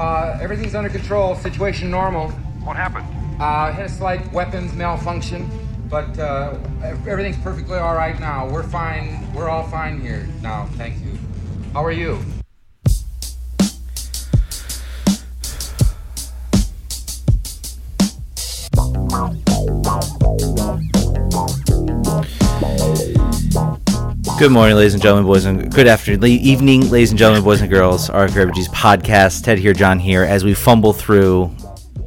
Uh, everything's under control. Situation normal. What happened? Uh, had a slight weapons malfunction, but uh, everything's perfectly all right now. We're fine. We're all fine here now. Thank you. How are you? Good morning, ladies and gentlemen, boys and good afternoon, evening, ladies and gentlemen, boys and girls. RFK Refugees podcast. Ted here, John here, as we fumble through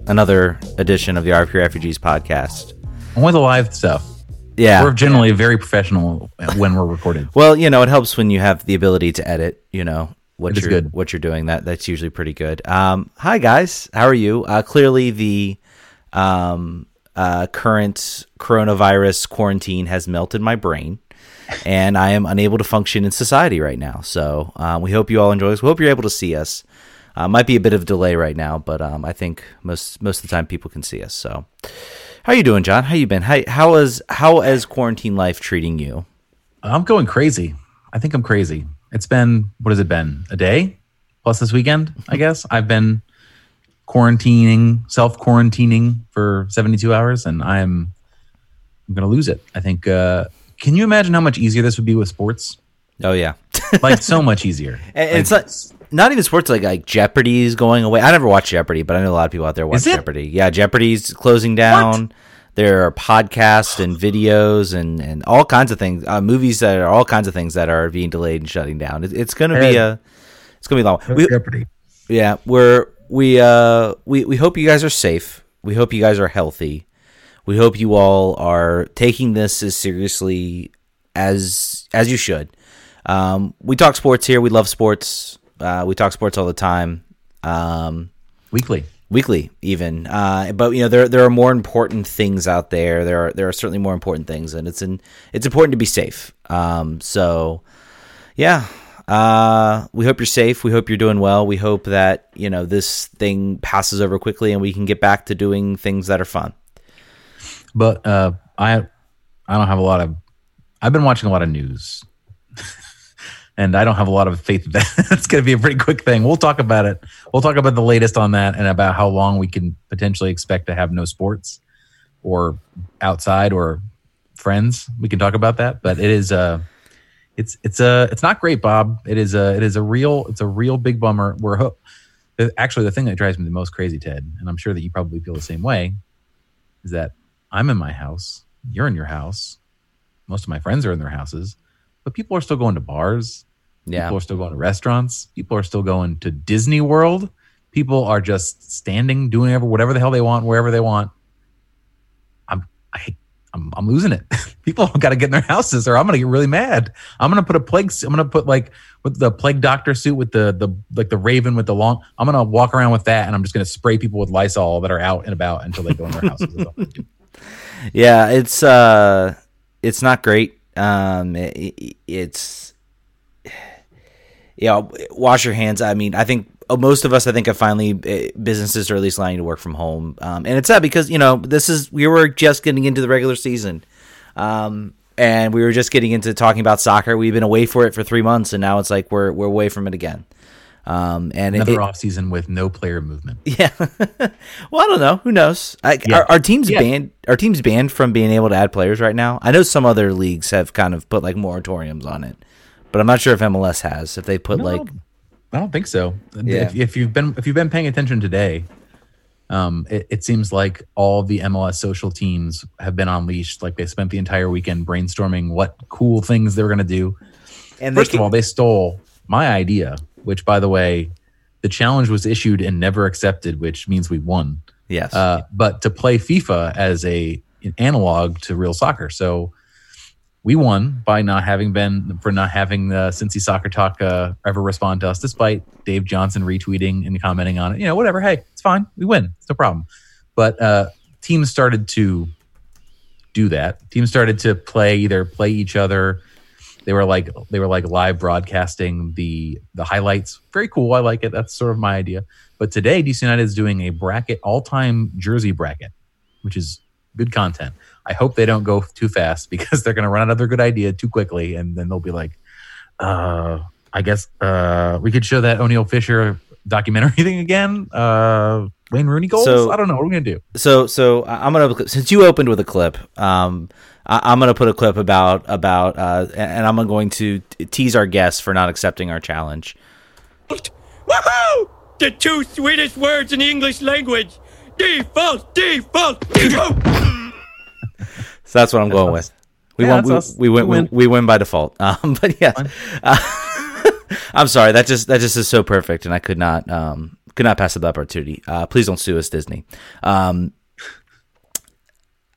another edition of the RFK Refugees podcast. Only the live stuff. Yeah, We're generally very professional when we're recorded. Well, you know, it helps when you have the ability to edit. You know what you're good. what you're doing. That that's usually pretty good. Um, hi guys, how are you? Uh, clearly, the um, uh, current coronavirus quarantine has melted my brain, and I am unable to function in society right now. So um, we hope you all enjoy this. We hope you're able to see us. Uh, might be a bit of delay right now, but um, I think most most of the time people can see us. So, how you doing, John? How you been? How how is how is quarantine life treating you? I'm going crazy. I think I'm crazy. It's been, what has it been? A day plus this weekend, I guess. I've been quarantining, self quarantining for 72 hours, and I'm, I'm going to lose it. I think, uh, can you imagine how much easier this would be with sports? Oh yeah. Like, so much easier. And it's like not even sports like like Jeopardy's going away. I never watched Jeopardy, but I know a lot of people out there watch Jeopardy. Yeah, Jeopardy's closing down. There are podcasts and videos and, and all kinds of things, uh, movies that are all kinds of things that are being delayed and shutting down. It, it's going to be a, it's going to be long. We, Jeopardy. yeah, we're we uh we we hope you guys are safe. We hope you guys are healthy. We hope you all are taking this as seriously as as you should. Um, we talk sports here. We love sports. Uh, we talk sports all the time, um, Weekly. weekly even. Uh, but you know there there are more important things out there. There are there are certainly more important things, and it's in it's important to be safe. Um, so yeah. Uh, we hope you're safe. We hope you're doing well. We hope that you know this thing passes over quickly and we can get back to doing things that are fun. But uh, I I don't have a lot of I've been watching a lot of news. and I don't have a lot of faith that it's going to be a pretty quick thing. We'll talk about it. We'll talk about the latest on that and about how long we can potentially expect to have no sports or outside or friends. We can talk about that, but it is uh it's it's a it's not great, Bob. It is a it is a real it's a real big bummer. We're ho- actually the thing that drives me the most crazy, Ted, and I'm sure that you probably feel the same way, is that I'm in my house, you're in your house, most of my friends are in their houses, but people are still going to bars. Yeah. People are still going to restaurants. People are still going to Disney World. People are just standing, doing whatever, whatever the hell they want, wherever they want. I'm, I, I'm, I'm losing it. People got to get in their houses, or I'm gonna get really mad. I'm gonna put a plague. I'm gonna put like with the plague doctor suit with the the like the raven with the long. I'm gonna walk around with that, and I'm just gonna spray people with Lysol that are out and about until they go in their houses. Yeah, it's uh, it's not great. Um, it, it- it's yeah. Wash your hands. I mean, I think uh, most of us, I think, have finally uh, businesses are at least allowing you to work from home. Um, and it's sad because you know this is we were just getting into the regular season, um, and we were just getting into talking about soccer. We've been away for it for three months, and now it's like we're we're away from it again. Um, and Another it- off season with no player movement. yeah. well, I don't know. Who knows? I, Yeah. our, our team's Yeah. banned. Our team's banned from being able to add players right now. I know some other leagues have kind of put like moratoriums on it, but I'm not sure if MLS has. If they put No, like, I don't think so. Yeah. If, if you've been if you've been paying attention today, um, it, it seems like all the MLS social teams have been unleashed. Like they spent the entire weekend brainstorming what cool things they were going to do. and First they of all, they stole my idea, which, by the way, the challenge was issued and never accepted, which means we won. yes, Uh, but to play FIFA as a an analog to real soccer. So we won by not having been for not having the Cincy Soccer Talk uh, ever respond to us, despite Dave Johnson retweeting and commenting on it. You know, whatever. Hey, it's fine. We win. It's no problem. But uh, teams started to do that. Teams started to play either play each other. They were like they were like live broadcasting the the highlights. Very cool. I like it. That's sort of my idea. But today, DC United is doing a bracket all time jersey bracket, which is good content. I hope they don't go too fast because they're going to run another good idea too quickly, and then they'll be like, uh, "I guess uh, we could show that Oniel Fisher documentary thing again. Uh, Wayne Rooney goals. So- I don't know. What we're we gonna do? So so I- I'm gonna since you opened with a clip, um, I, I'm gonna put a clip about about uh, and and I'm going to tease our guests for not accepting our challenge. Woohoo! The two sweetest words in the English language. Default, default, default. So that's what I'm going with. We Yeah, won. We, that's us. we win. We We, win. we win by default. Um, but yeah, uh, I'm sorry. That just that just is so perfect, and I could not um could not pass up the opportunity. Uh, please don't sue us, Disney. Um,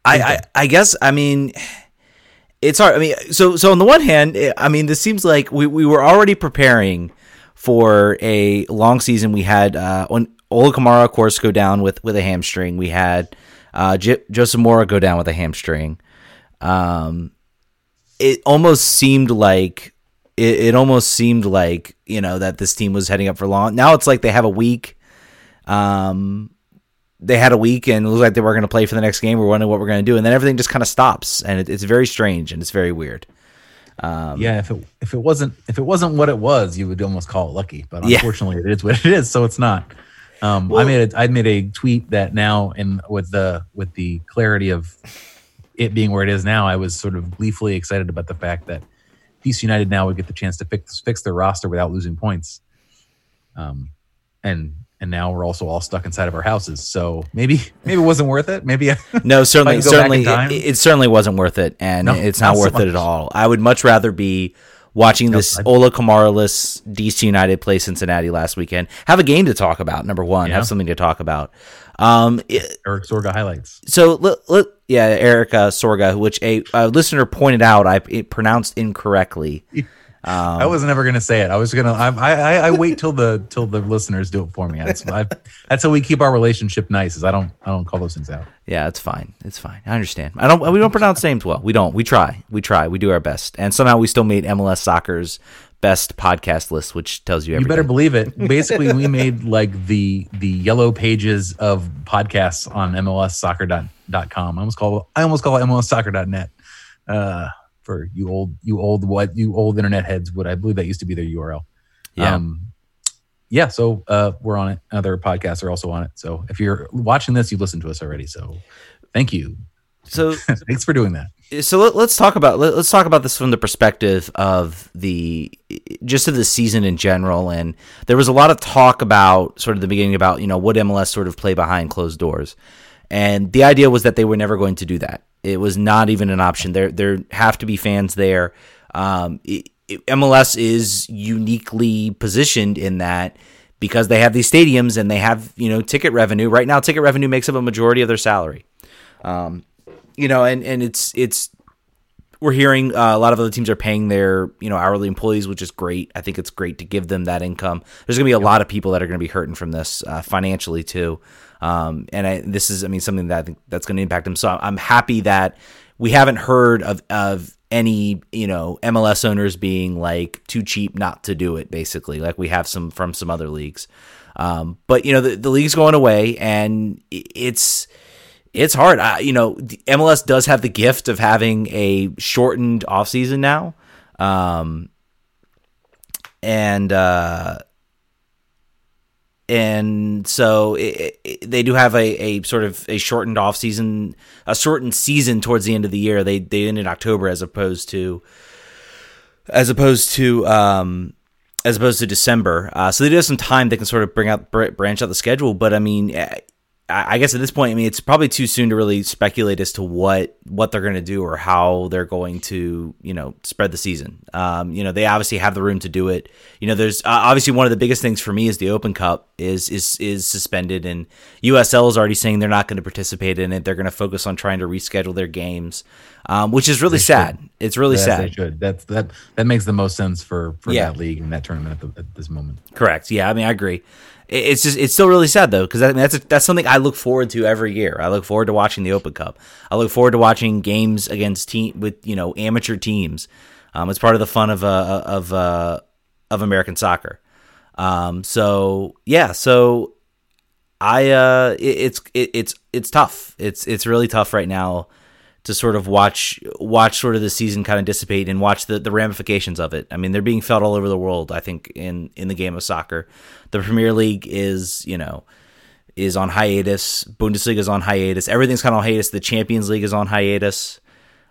I, I I guess I mean it's hard. I mean, so so on the one hand, eh, I mean, this seems like we, we were already preparing for a long season. We had uh, on Ola Kamara, of course, go down with with a hamstring. We had uh, J- Joseph Mora go down with a hamstring. Um, it almost seemed like it, it almost seemed like you know that this team was heading up for long. Now it's like they have a week. Um, they had a week and it looked like they were going to play for the next game. We're wondering what we're going to do, and then everything just kind of stops, and it, it's very strange and it's very weird. Um, yeah, if it if it wasn't if it wasn't what it was, you would almost call it lucky. But Yeah. unfortunately, it is what it is, so it's not. Um, I made a, I made a tweet that now, and with the with the clarity of it being where it is now, I was sort of gleefully excited about the fact that DC United now would get the chance to fix fix their roster without losing points. Um, and and now we're also all stuck inside of our houses. So maybe maybe it wasn't worth it. Maybe I, No, certainly, could go back certainly, it, it certainly wasn't worth it, and No, it's not not so worth it at all. I would much rather be watching this Ola Kamara-less DC United play Cincinnati last weekend. Have a game to talk about. Number one, Yeah. have something to talk about. Um, it- Erik Sorga highlights. so let, let, yeah, Erica Sorga, which a, a listener pointed out, I it pronounced incorrectly. Um, I was never gonna say it. I was gonna. I I, I wait till the till the listeners do it for me. That's I, that's how we keep our relationship nice. Is I don't I don't call those things out. Yeah, it's fine. It's fine. I understand. I don't. We don't pronounce names well. We don't. We try. We try. We do our best, and somehow we still made MLS Soccer's best podcast list, which tells you You better believe it. Basically, we made like the the yellow pages of podcasts on MLSsoccer.com. I almost call I almost call it MLSsoccer.net. Uh, for you old you old what you old internet heads would I believe that used to be their URL. Yeah. Um, yeah, so uh, we're on it. Other podcasts are also on it. So if you're watching this, you've listened to us already. So thank you. so Thanks for doing that. so let, us talk about let, us talk about this from the perspective of the just of the season in general and there was a lot of talk about sort of the beginning about you know would MLS sort of play behind closed doors and the idea was that they were never going to do that. It was not even an option. There there have to be fans there. Um, it, it- MLS is uniquely positioned in that because they have these stadiums and they have you know ticket revenue. Right now ticket revenue makes up a majority of their salary. You know, and and it's it's we're hearing uh, a lot of other teams are paying their you know hourly employees, which is great. I think it's great to give them that income. There's going to be a lot of people that are going to be hurting from this uh, financially too, um, and I, this is I mean something that I think that's going to impact them. So I'm happy that we haven't heard of of any you know MLS owners being like too cheap not to do it. Basically, like we have some from some other leagues. Um, but you know the, the league's going away, and it's it's hard. I, you know, MLS does have the gift of having a shortened offseason now. Um, and, uh, and so it, it, they do have a, a sort of a shortened off season, a shortened season towards the end of the year. They they end in October as opposed to as opposed to um, as opposed to December. Uh, so they do have some time. They can sort of bring out branch out the schedule. But I mean, I, guess at this point, I mean, it's probably too soon to really speculate as to what what they're going to do or how they're going to you know spread the season. Um, you know, they obviously have the room to do it. You know, there's uh, obviously one of the biggest things for me is the Open Cup is is is suspended, and USL is already saying they're not going to participate in it. They're going to focus on trying to reschedule their games, um, which is really sad. It's really As sad. they should. That's that that makes the most sense for for Yeah. that league and that tournament at, the, at this moment. Correct. Yeah, I mean, I agree. It- It's just it's still really sad though because I mean, that's that's something I look forward to every year. I look forward to watching the Open Cup. I look forward to watching games against team with you know amateur teams. Um, it's part of the fun of uh, of uh, of American soccer. Um, so yeah, so I uh, it, it's it, it's it's tough. It's it's really tough right now to sort of watch watch sort of the season kind of dissipate and watch the, the ramifications of it. I mean, they're being felt all over the world. I think in in the game of soccer, the Premier League is you know is on hiatus. Bundesliga is on hiatus. Everything's kind of on hiatus. The Champions League is on hiatus.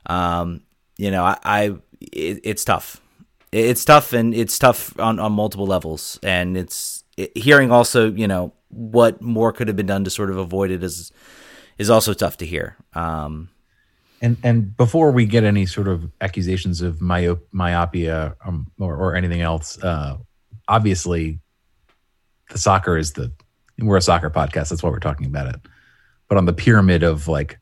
Um, you know, I, I it, it's tough. It's tough, and it's tough on, on multiple levels. And it's it, hearing also, you know, what more could have been done to sort of avoid it is is also tough to hear. Um, and and before we get any sort of accusations of myop- myopia um, or, or anything else, uh, obviously, the soccer is the we're a soccer podcast. That's why we're talking about it. But on the pyramid of like,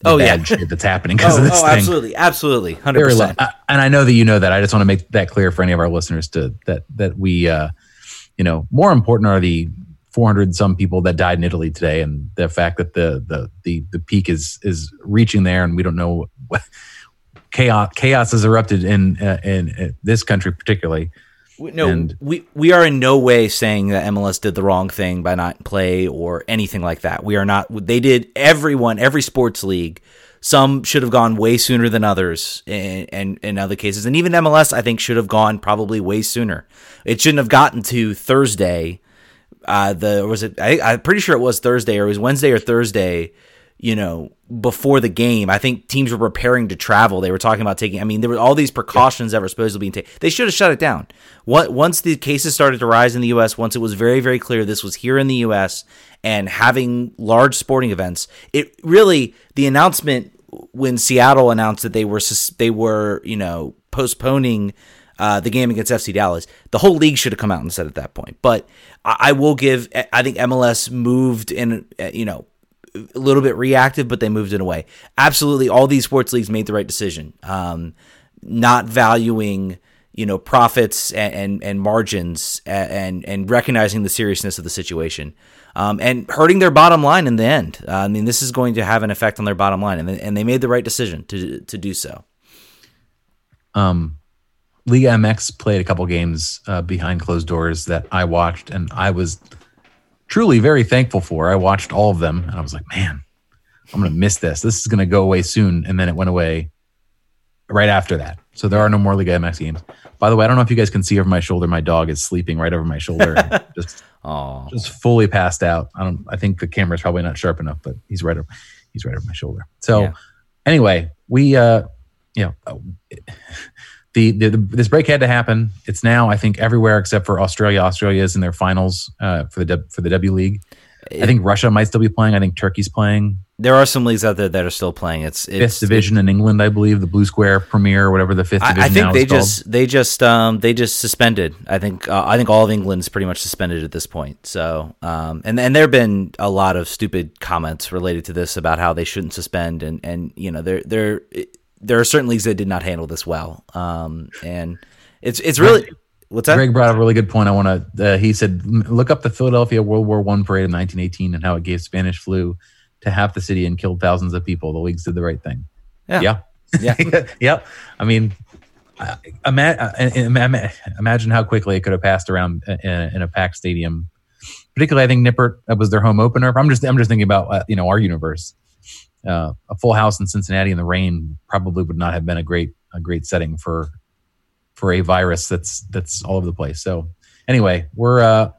the Oh, bad yeah. shit that's happening because oh, of this oh thing. absolutely, absolutely, 100% I- and I know that you know that. I just want to make that clear for any of our listeners to that that we, uh, you know, more important are the 400 some people that died in Italy today, and the fact that the the the the peak is is reaching there, and we don't know what chaos chaos has erupted in uh, in, in this country particularly. No, And- we we are in no way saying that MLS did the wrong thing by not play or anything like that. We are not. They did everyone, every sports league. Some should have gone way sooner than others, and and in other cases, and even MLS, I think, should have gone probably way sooner. It shouldn't have gotten to Thursday. Uh, the or was it? I, I'm pretty sure it was Thursday, or it was Wednesday or Thursday. You know, before the game, I think teams were preparing to travel. They were talking about taking. I mean, there were all these precautions that were supposed to be taken. They should have shut it down. What once the cases started to rise in the U.S., once it was very, very clear this was here in the U.S. and having large sporting events, it really the announcement when Seattle announced that they were they were you know postponing uh, the game against FC Dallas, the whole league should have come out and said at that point. But I, I will give. I think MLS moved in. uh, You know a little bit reactive, but they moved it away. Absolutely, all these sports leagues made the right decision. Um, not valuing you know profits and and, and margins and, and and recognizing the seriousness of the situation. Um, and hurting their bottom line in the end. Uh, I mean, this is going to have an effect on their bottom line, and they, and they made the right decision to to do so. Um, Liga MX played a couple games uh, behind closed doors that I watched, and I was truly very thankful for. I watched all of them, and I was like, man, I'm going to miss this. This is going to go away soon. And then it went away right after that. So there are no more Liga MX games. By the way, I don't know if you guys can see over my shoulder. My dog is sleeping right over my shoulder, just Oh, just fully passed out. I don't. I think the camera's probably not sharp enough, but he's right over. He's right over my shoulder. So Yeah. anyway, we uh, you know, the, the, the this break had to happen. It's now I think everywhere except for Australia. Australia is in their finals uh, for the W- for the W League. I think Russia might still be playing. I think Turkey's playing. there are some leagues out there that are still playing. It's Fifth it's division in England, I believe, the Blue Square Premier, whatever the fifth division I, I think they is called. just they just um they just suspended. I think uh, I think all of England's pretty much suspended at this point. So um and and there've been a lot of stupid comments related to this about how they shouldn't suspend and and you know there there there are certain leagues that did not handle this well. Um and it's it's really what's that? Greg brought up a really good point. I want to. Uh, he said, look up the Philadelphia World War One parade in 1918 and how it gave Spanish flu to half the city and killed thousands of people. The leagues did the right thing. Yeah. yeah, Yeah. yep. I mean, uh, ima- ima- ima- imagine how quickly it could have passed around in, in a packed stadium. Particularly, I think Nippert that was their home opener. I'm just, I'm just thinking about uh, you know our universe. Uh, a full house in Cincinnati in the rain probably would not have been a great, a great setting for for a virus that's that's all over the place. So anyway, we're uh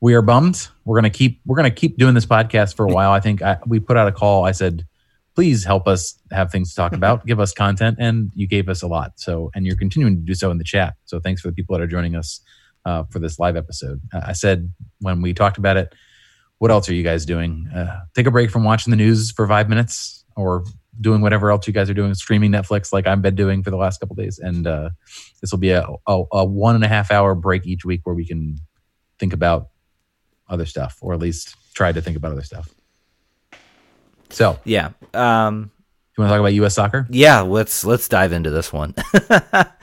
we are bummed. We're gonna keep we're gonna keep doing this podcast for a while. I think I, we put out a call. I said, please help us have things to talk about, give us content, and you gave us a lot. So and you're continuing to do so in the chat. So thanks for the people that are joining us uh, for this live episode. Uh, I said when we talked about it, what else are you guys doing? Uh, take a break from watching the news for five minutes or doing whatever else you guys are doing, streaming Netflix like I've been doing for the last couple days. And uh, this will be a, a, a one and a half hour break each week where we can think about other stuff or at least try to think about other stuff. So, Yeah. Um you want to talk about U.S. soccer? yeah, let's let's dive into this one.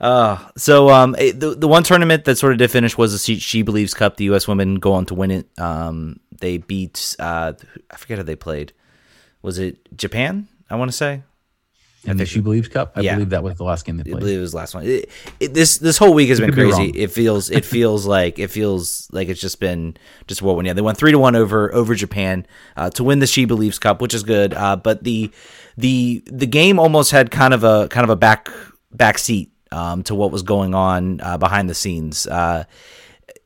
uh, so um, it- the the one tournament that sort of did finish was the She, she Believes Cup. The U.S. women go on to win it. Um, they beat uh, I forget how they played. Was it Japan? I want to say. in the She Believes Cup. I Yeah. believe that was the last game they I played. believe it was the last one. It, it, this this whole week has been could be crazy. It feels it feels like it feels like it's just been just whirlwind. Yeah, they won three to one over over Japan uh, to win the She Believes Cup, which is good. Uh, but the the the game almost had kind of a kind of a back back seat um, to what was going on uh, behind the scenes. Uh,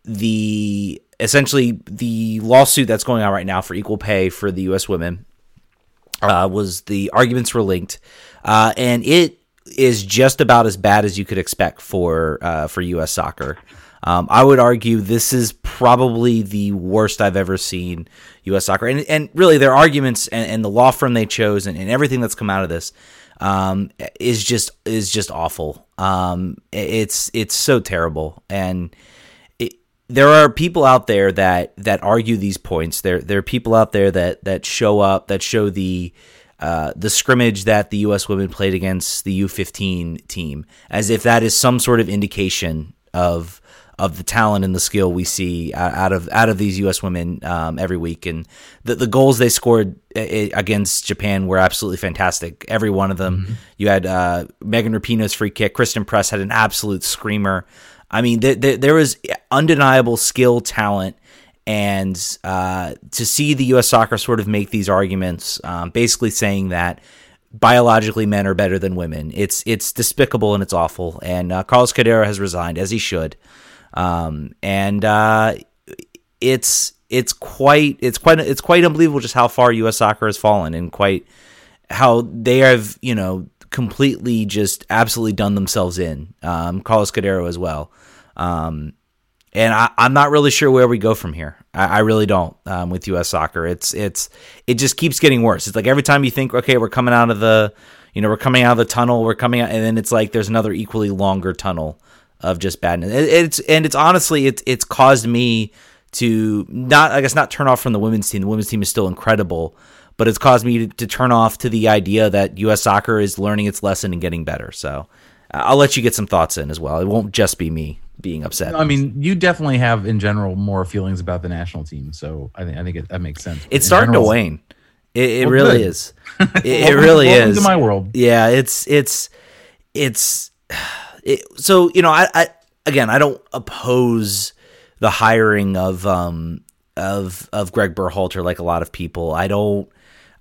the essentially the lawsuit that's going on right now for equal pay for the U.S. women uh, was the arguments were linked, uh, and it is just about as bad as you could expect for uh, for U.S. soccer. Um, I would argue this is probably the worst I've ever seen U.S. soccer, and and really their arguments and, and the law firm they chose and, and everything that's come out of this um, is just is just awful. Um, it's it's so terrible, and it, there are people out there that that argue these points. There there are people out there that that show up that show the uh, the scrimmage that the U.S. women played against the U15 team as if that is some sort of indication of of the talent and the skill we see out out of out of these U.S. women um, every week, and the the goals they scored uh, against Japan were absolutely fantastic. Every one of them. You had uh, Megan Rapinoe's free kick. Christen Press had an absolute screamer. I mean, there, there, there was undeniable skill, talent, and uh, to see the U.S. soccer sort of make these arguments, um, basically saying that biologically men are better than women. It's it's despicable and it's awful. And uh, Carlos Cordero has resigned as he should, um, and uh, it's it's quite it's quite it's quite unbelievable just how far U.S. soccer has fallen and quite how they have you know completely just absolutely done themselves in. Um, Carlos Cordero as well. Um, and I, I'm not really sure where we go from here. I, I really don't um, with U.S. soccer. It's it's it just keeps getting worse. It's like every time you think, okay, we're coming out of the, you know, we're coming out of the tunnel, we're coming out, and then it's like there's another equally longer tunnel of just badness. It, it's and it's honestly it's it's caused me to not I guess not turn off from the women's team. The women's team is still incredible, but it's caused me to, to turn off to the idea that U.S. soccer is learning its lesson and getting better. So uh, I'll let you get some thoughts in as well. It won't just be me being upset. I mean, you definitely have in general more feelings about the national team, so I think I think it, that makes sense. It's starting general- to wane. It, it Well, really good. is. It, it really is. to my world. Yeah, it's it's it's it, so you know I, I again I don't oppose the hiring of um of of Greg Berhalter like a lot of people. I don't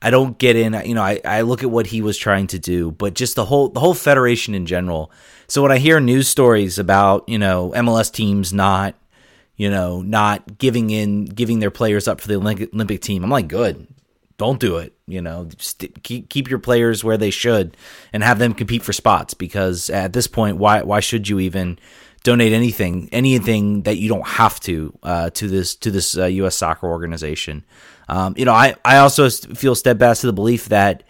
I don't get in. You know, I, I look at what he was trying to do, but just the whole the whole federation in general. So when I hear news stories about you know MLS teams not you know not giving in giving their players up for the Olympic, Olympic team, I'm like, good, don't do it. You know, keep keep your players where they should and have them compete for spots because at this point, why why should you even donate anything anything that you don't have to uh, to this to this uh, U.S. soccer organization? Um, you know, I I also feel steadfast to the belief that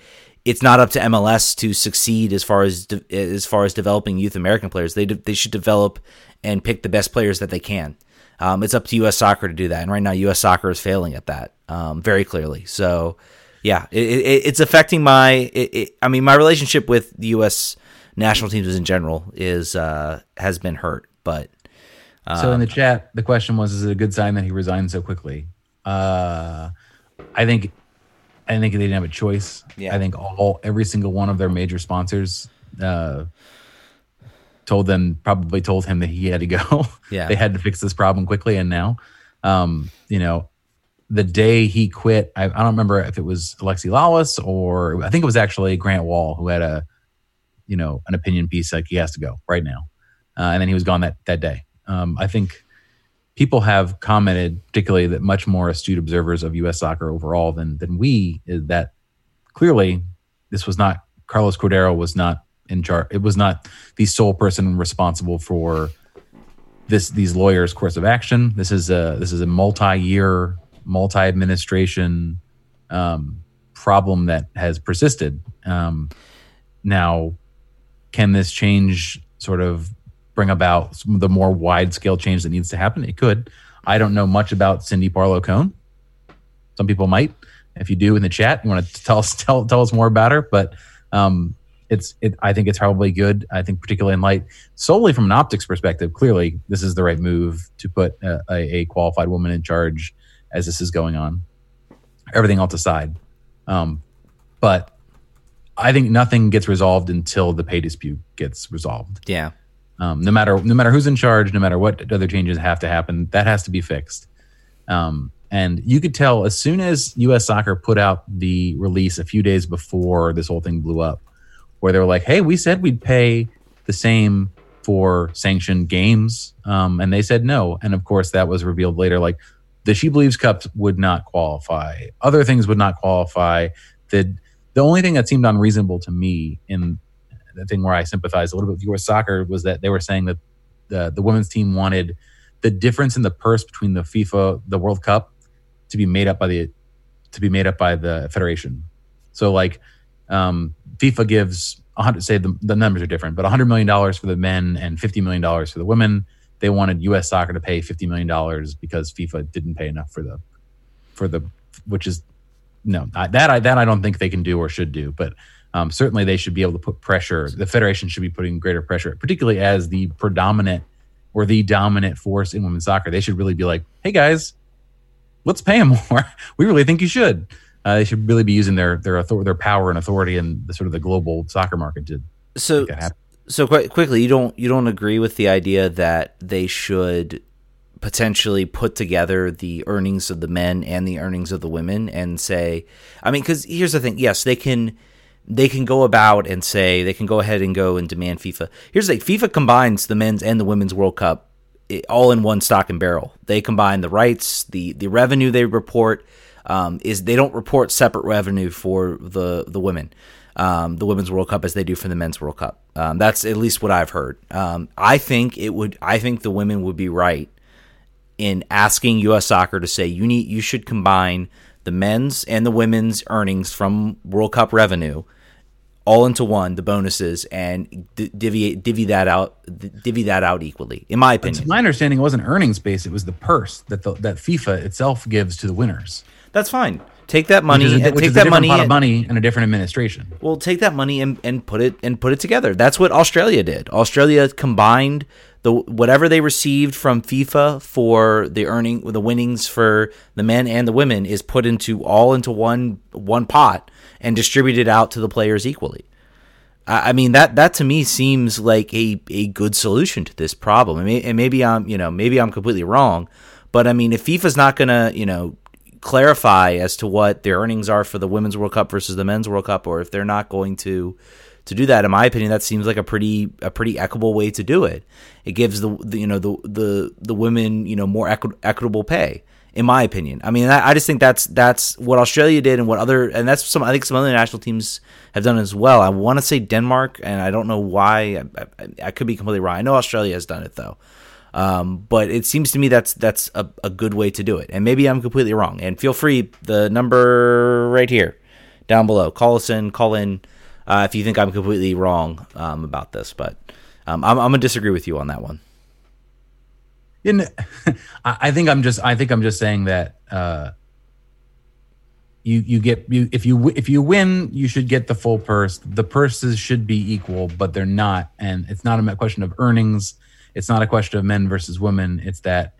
it's not up to MLS to succeed as far as de- as far as developing youth American players. They de- they should develop and pick the best players that they can. Um, it's up to U.S. Soccer to do that, and right now U.S. Soccer is failing at that um, very clearly. So, yeah, it, it, it's affecting my. It, I mean, my relationship with the U.S. national teams in general is uh, has been hurt, but So in the chat, the question was: Is it a good sign that he resigned so quickly? Uh, I think, I think they didn't have a choice. Yeah. I think all every single one of their major sponsors uh, told them probably told him that he had to go. Yeah. they had to fix this problem quickly, and now, um, you know, the day he quit, I, I don't remember if it was Alexi Lalas or I think it was actually Grant Wahl who had a, you know, an opinion piece like he has to go right now, uh, and then he was gone that that day. Um, I think people have commented, particularly that much more astute observers of U.S. soccer overall than than we, that clearly this was not Carlos Cordero was not in charge. It was not the sole person responsible for this these lawyers' course of action. This is a this is a multi-year, multi-administration um, problem that has persisted. Um, now, can this change sort of bring about the more wide scale change that needs to happen? It could. I don't know much about Cindy Parlow Cone. Some people might. If you do in the chat, you want to tell us tell, tell us more about her. But um, it's it, I think it's probably good. I think particularly in light solely from an optics perspective, clearly this is the right move to put a, a, qualified woman in charge as this is going on. Everything else aside, um, but I think nothing gets resolved until the pay dispute gets resolved. Yeah. Um, no matter no matter who's in charge, no matter what other changes have to happen, that has to be fixed. Um, and you could tell as soon as U.S. Soccer put out the release a few days before this whole thing blew up, where they were like, "Hey, we said we'd pay the same for sanctioned games," um, and they said no. And of course, that was revealed later. Like the She Believes Cup would not qualify. Other things would not qualify. The the only thing that seemed unreasonable to me in the thing where I sympathized a little bit with U.S. Soccer was that they were saying that the the women's team wanted the difference in the purse between the FIFA the World Cup to be made up by the to be made up by the federation. So like um, FIFA gives 100 say the, the numbers are different, but 100 million dollars for the men and 50 million dollars for the women. They wanted U.S. Soccer to pay 50 million dollars because FIFA didn't pay enough for the for the which is no that I that I don't think they can do or should do, but um, certainly they should be able to put pressure. The federation should be putting greater pressure, particularly as the predominant or the dominant force in women's soccer. They should really be like, hey guys, let's pay them more. we really think you should. Uh, they should really be using their their author- their power and authority in the sort of the global soccer market to So make that happen. so quite quickly, you don't you don't agree with the idea that they should potentially put together the earnings of the men and the earnings of the women and say, I mean, because here's the thing. Yes, they can they can go about and say they can go ahead and go and demand FIFA. Here's the thing: FIFA combines the men's and the women's World Cup eh, all in one stock and barrel. They combine the rights, the the revenue they report um, is they don't report separate revenue for the the women. Um, the women's World Cup as they do for the men's World Cup. Um, that's at least what I've heard. Um, I think it would. I think the women would be right in asking U.S. Soccer to say you need you should combine the men's and the women's earnings from World Cup revenue all into one, the bonuses, and divvy divvy that out divvy that out equally. In my opinion, To my understanding, it wasn't earnings based; it was the purse that the, that FIFA itself gives to the winners. That's fine. Take that money which is a, and take that money. pot of money and a different administration. Well, take that money and, and put it and put it together. That's what Australia did. Australia combined the whatever they received from FIFA for the earning the winnings for the men and the women is put into all into one one pot and distributed out to the players equally. I I mean that that to me seems like a, a good solution to this problem. I mean, and maybe I'm you know maybe I'm completely wrong, but I mean if FIFA's not gonna you know clarify as to what their earnings are for the women's World Cup versus the men's World Cup, or if they're not going to to do that, in my opinion, that seems like a pretty a pretty equitable way to do it. It gives the, the you know the the the women you know more equi- equitable pay. In my opinion, I mean, I, I just think that's that's what Australia did, and what other, and that's some. I think some other national teams have done as well. I want to say Denmark, and I don't know why. I, I, I could be completely wrong. I know Australia has done it though, um, but it seems to me that's that's a, a good way to do it. And maybe I'm completely wrong. And feel free, the number right here, down below. Call us in. Call in uh, if you think I'm completely wrong um, about this. But um, I'm, I'm gonna disagree with you on that one. I I think I'm just I think I'm just saying that uh, you you get you if you if you win you should get the full purse. The purses should be equal, but they're not, and it's not a question of earnings. It's not a question of men versus women. It's that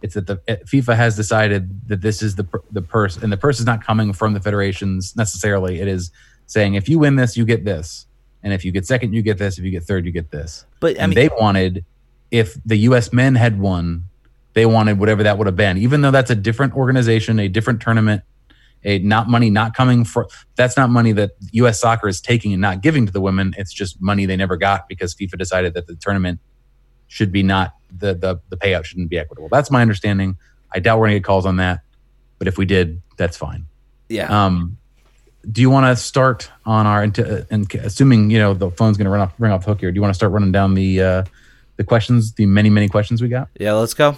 it's that the FIFA has decided that this is the the purse, and the purse is not coming from the federations necessarily. It is saying if you win this, you get this, and if you get second, you get this. If you get third, you get this. But I and mean, they wanted if the U.S. men had won, they wanted whatever that would have been, even though that's a different organization, a different tournament, a not money not coming for. That's not money that U.S. soccer is taking and not giving to the women. It's just money they never got because FIFA decided that the tournament should be not the the, the payout shouldn't be equitable. That's my understanding. I doubt we're gonna get calls on that, but if we did, that's fine. yeah. Um, do you want to start on our and, and assuming you know the phone's going to run off ring off the hook here? Do you want to start running down the uh, the questions, the many many questions we got? yeah. Let's go.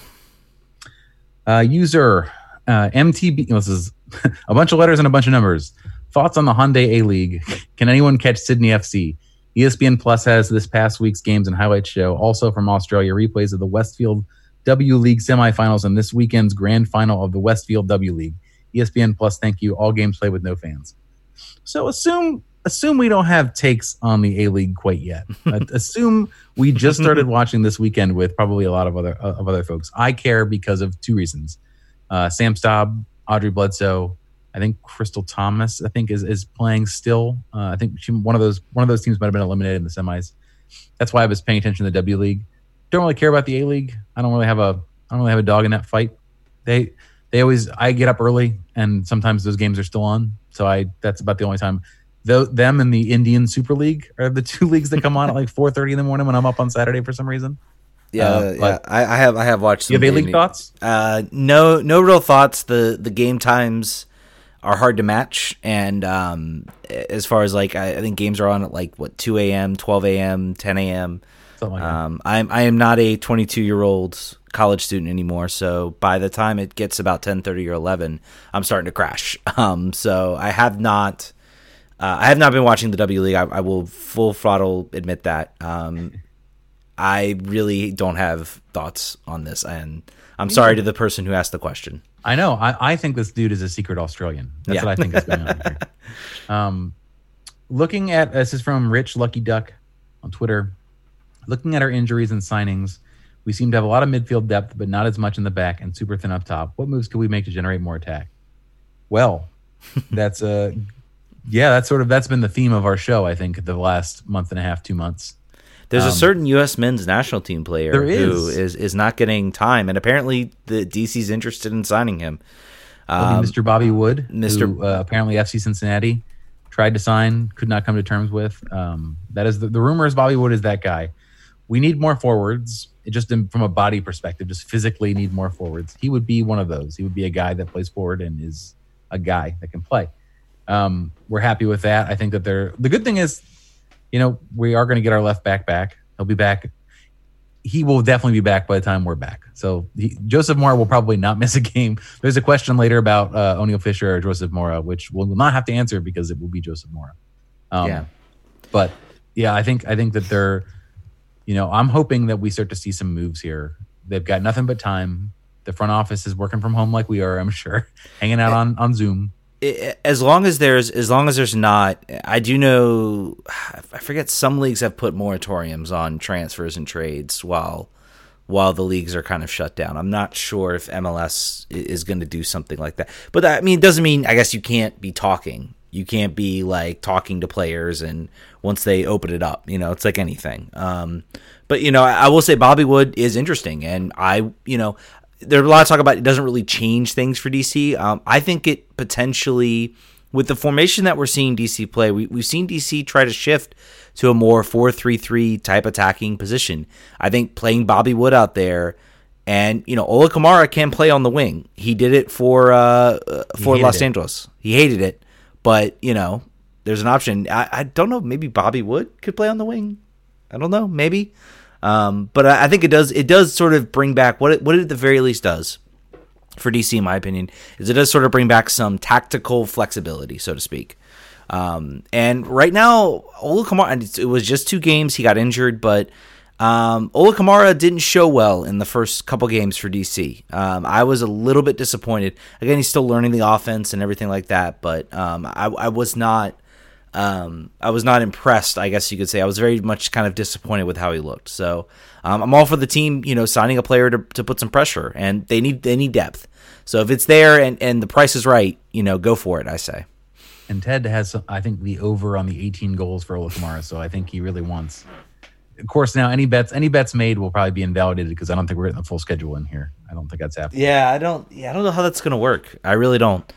Uh, user uh, MTB. This is a bunch of letters and a bunch of numbers. Thoughts on the Hyundai A League? Can anyone catch Sydney FC? ESPN Plus has this past week's games and highlights show. Also from Australia, replays of the Westfield W League semifinals and this weekend's grand final of the Westfield W League. ESPN Plus, thank you. All games played with no fans. So assume assume we don't have takes on the A League quite yet. Uh, assume we just started watching this weekend with probably a lot of other of other folks. I care because of two reasons: uh, Sam Staab, Aubrey Bledsoe, I think Crystal Thomas, I think, is is playing still. Uh, I think she, one of those one of those teams might have been eliminated in the semis. That's why I was paying attention to the W League. Don't really care about the A League. I don't really have a I don't really have a dog in that fight. They they always I get up early and sometimes those games are still on. So I that's about the only time. Though them and the Indian Super League are the two leagues that come on at like four thirty in the morning when I'm up on Saturday for some reason. Yeah, Uh, yeah. I, I have I have watched. Some You have A of League thoughts? Uh, no, no real thoughts. The the game times are hard to match, and um, as far as like I, I think games are on at like what two a.m., twelve a.m., ten a.m. Something like that. Um, I'm I am not a 22 year old college student anymore, so by the time it gets about 10:30 or 11, I'm starting to crash. Um, so I have not. Uh, I have not been watching the W League. I, I will full throttle admit that. Um, I really don't have thoughts on this, and I'm sorry to the person who asked the question. I know. I, I think this dude is a secret Australian. That's Yeah. what I think is going on here. Um, looking at this is from Rich Lucky Duck on Twitter. Looking at our injuries and signings, we seem to have a lot of midfield depth, but not as much in the back and super thin up top. What moves could we make to generate more attack? Well, that's a yeah. That's sort of that's been the theme of our show. I think the last month and a half, two months. There's a certain U.S. men's national team player Um, There who is. is is not getting time, and apparently the DC's interested in signing him. It'll Mr. Bobby Wood, Mr. who uh, apparently FC Cincinnati tried to sign, could not come to terms with. Um, that is the, the rumor is Bobby Wood is that guy. We need more forwards. It just in, from a body perspective, just physically need more forwards. He would be one of those. He would be a guy that plays forward and is a guy that can play. Um, we're happy with that. I think that they're the good thing is, you know, we are going to get our left back back. He'll be back he will definitely be back by the time we're back. So he, Joseph Mora will probably not miss a game. There's a question later about uh, Oniel Fisher or Joseph Mora, which we'll not have to answer because it will be Joseph Mora. Um, Yeah. But yeah, I think I think that they're, you know, I'm hoping that we start to see some moves here. They've got nothing but time. The front office is working from home like we are, I'm sure, hanging out on on Zoom. As long as there's as long as there's not i do know i forget some leagues have put moratoriums on transfers and trades while while the leagues are kind of shut down. I'm not sure if mls is going to do something like that. But i mean it doesn't mean i guess you can't be talking. You can't be like talking to players and once they open it up you know it's like anything. Um but you know I, I will say bobby wood is interesting and i you know there's a lot of talk about it doesn't really change things for DC. Um, I think it potentially, with the formation that we're seeing DC play, we, we've seen DC try to shift to a more 4 3 3 type attacking position. I think playing Bobby Wood out there, and, you know, Ola Kamara can play on the wing. He did it for, uh, uh, for Los it. Angeles. He hated it, but, you know, there's an option. I, I don't know. Maybe Bobby Wood could play on the wing. I don't know. Maybe. Um, but I, I think it does. It does sort of bring back what it what it at the very least does for DC, in my opinion, is it does sort of bring back some tactical flexibility, so to speak. Um, and right now, Ola Kamara, it was just two games. He got injured, but um, Ola Kamara didn't show well in the first couple games for DC. Um, I was a little bit disappointed. Again, he's still learning the offense and everything like that, but um, I, I was not. Um, I was not impressed. I guess you could say I was very much kind of disappointed with how he looked. So um, I'm all for the team, you know, signing a player to, to put some pressure, and they need they need depth. So if it's there and, and the price is right, you know, go for it. I say. And Ted has, some, I think, the over on the 18 goals for Ola Kamara. So I think he really wants. Of course, now any bets, any bets made will probably be invalidated because I don't think we're getting the full schedule in here. I don't think that's happening. Yeah, I don't. Yeah, I don't know how that's gonna work. I really don't.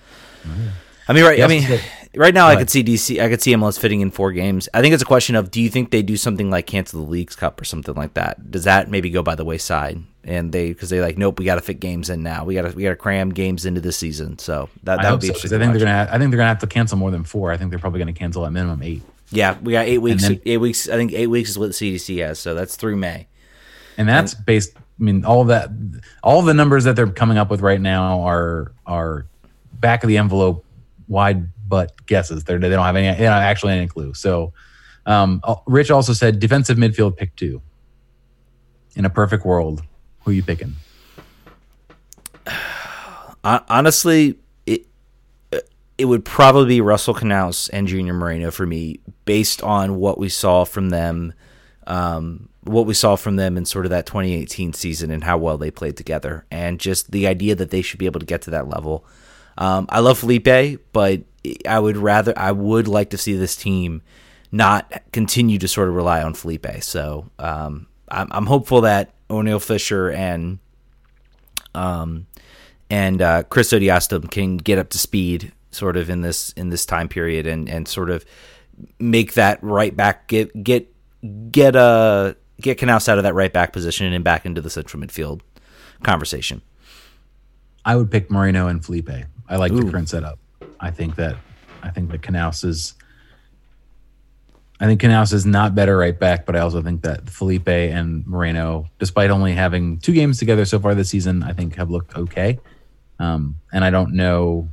I mean, right. I mean, right now I could see DC. I could see MLS fitting in four games. I think it's a question of do you think they do something like cancel the Leagues Cup or something like that? Does that maybe go by the wayside? And they because they like nope, we got to fit games in now. We got to we got to cram games into this season. So that that would be so, interesting. I think they're gonna. I think they're gonna have to cancel more than four. I think they're probably gonna cancel at minimum eight. Yeah, we got eight weeks. then- eight weeks. I think eight weeks is what the CDC has. So that's through May. and that's based. I mean, all that, all the numbers that they're coming up with right now are are back of the envelope, wide butt guesses. They're, they don't have any, they don't have actually any clue. So, um, Rich also said defensive midfield pick two. In a perfect world, who you picking? Honestly, it it would probably be Russell Canouse and Junior Moreno for me, based on what we saw from them, um, what we saw from them in sort of that 2018 season and how well they played together, and just the idea that they should be able to get to that level. Um, I love Felipe, but I would rather I would like to see this team not continue to sort of rely on Felipe. So um, I'm, I'm, hopeful that Oniel Fisher and um, and uh, Chris Odoi-Atsem can get up to speed sort of in this in this time period and and sort of make that right back get get get a uh, get Canouse out of that right back position and back into the central midfield conversation. I would pick Moreno and Felipe. I like Ooh. the current setup. I think that I think that Canouse is I think Canouse is not better right back, but I also think that Felipe and Moreno, despite only having two games together so far this season, I think have looked okay. Um, and I don't know,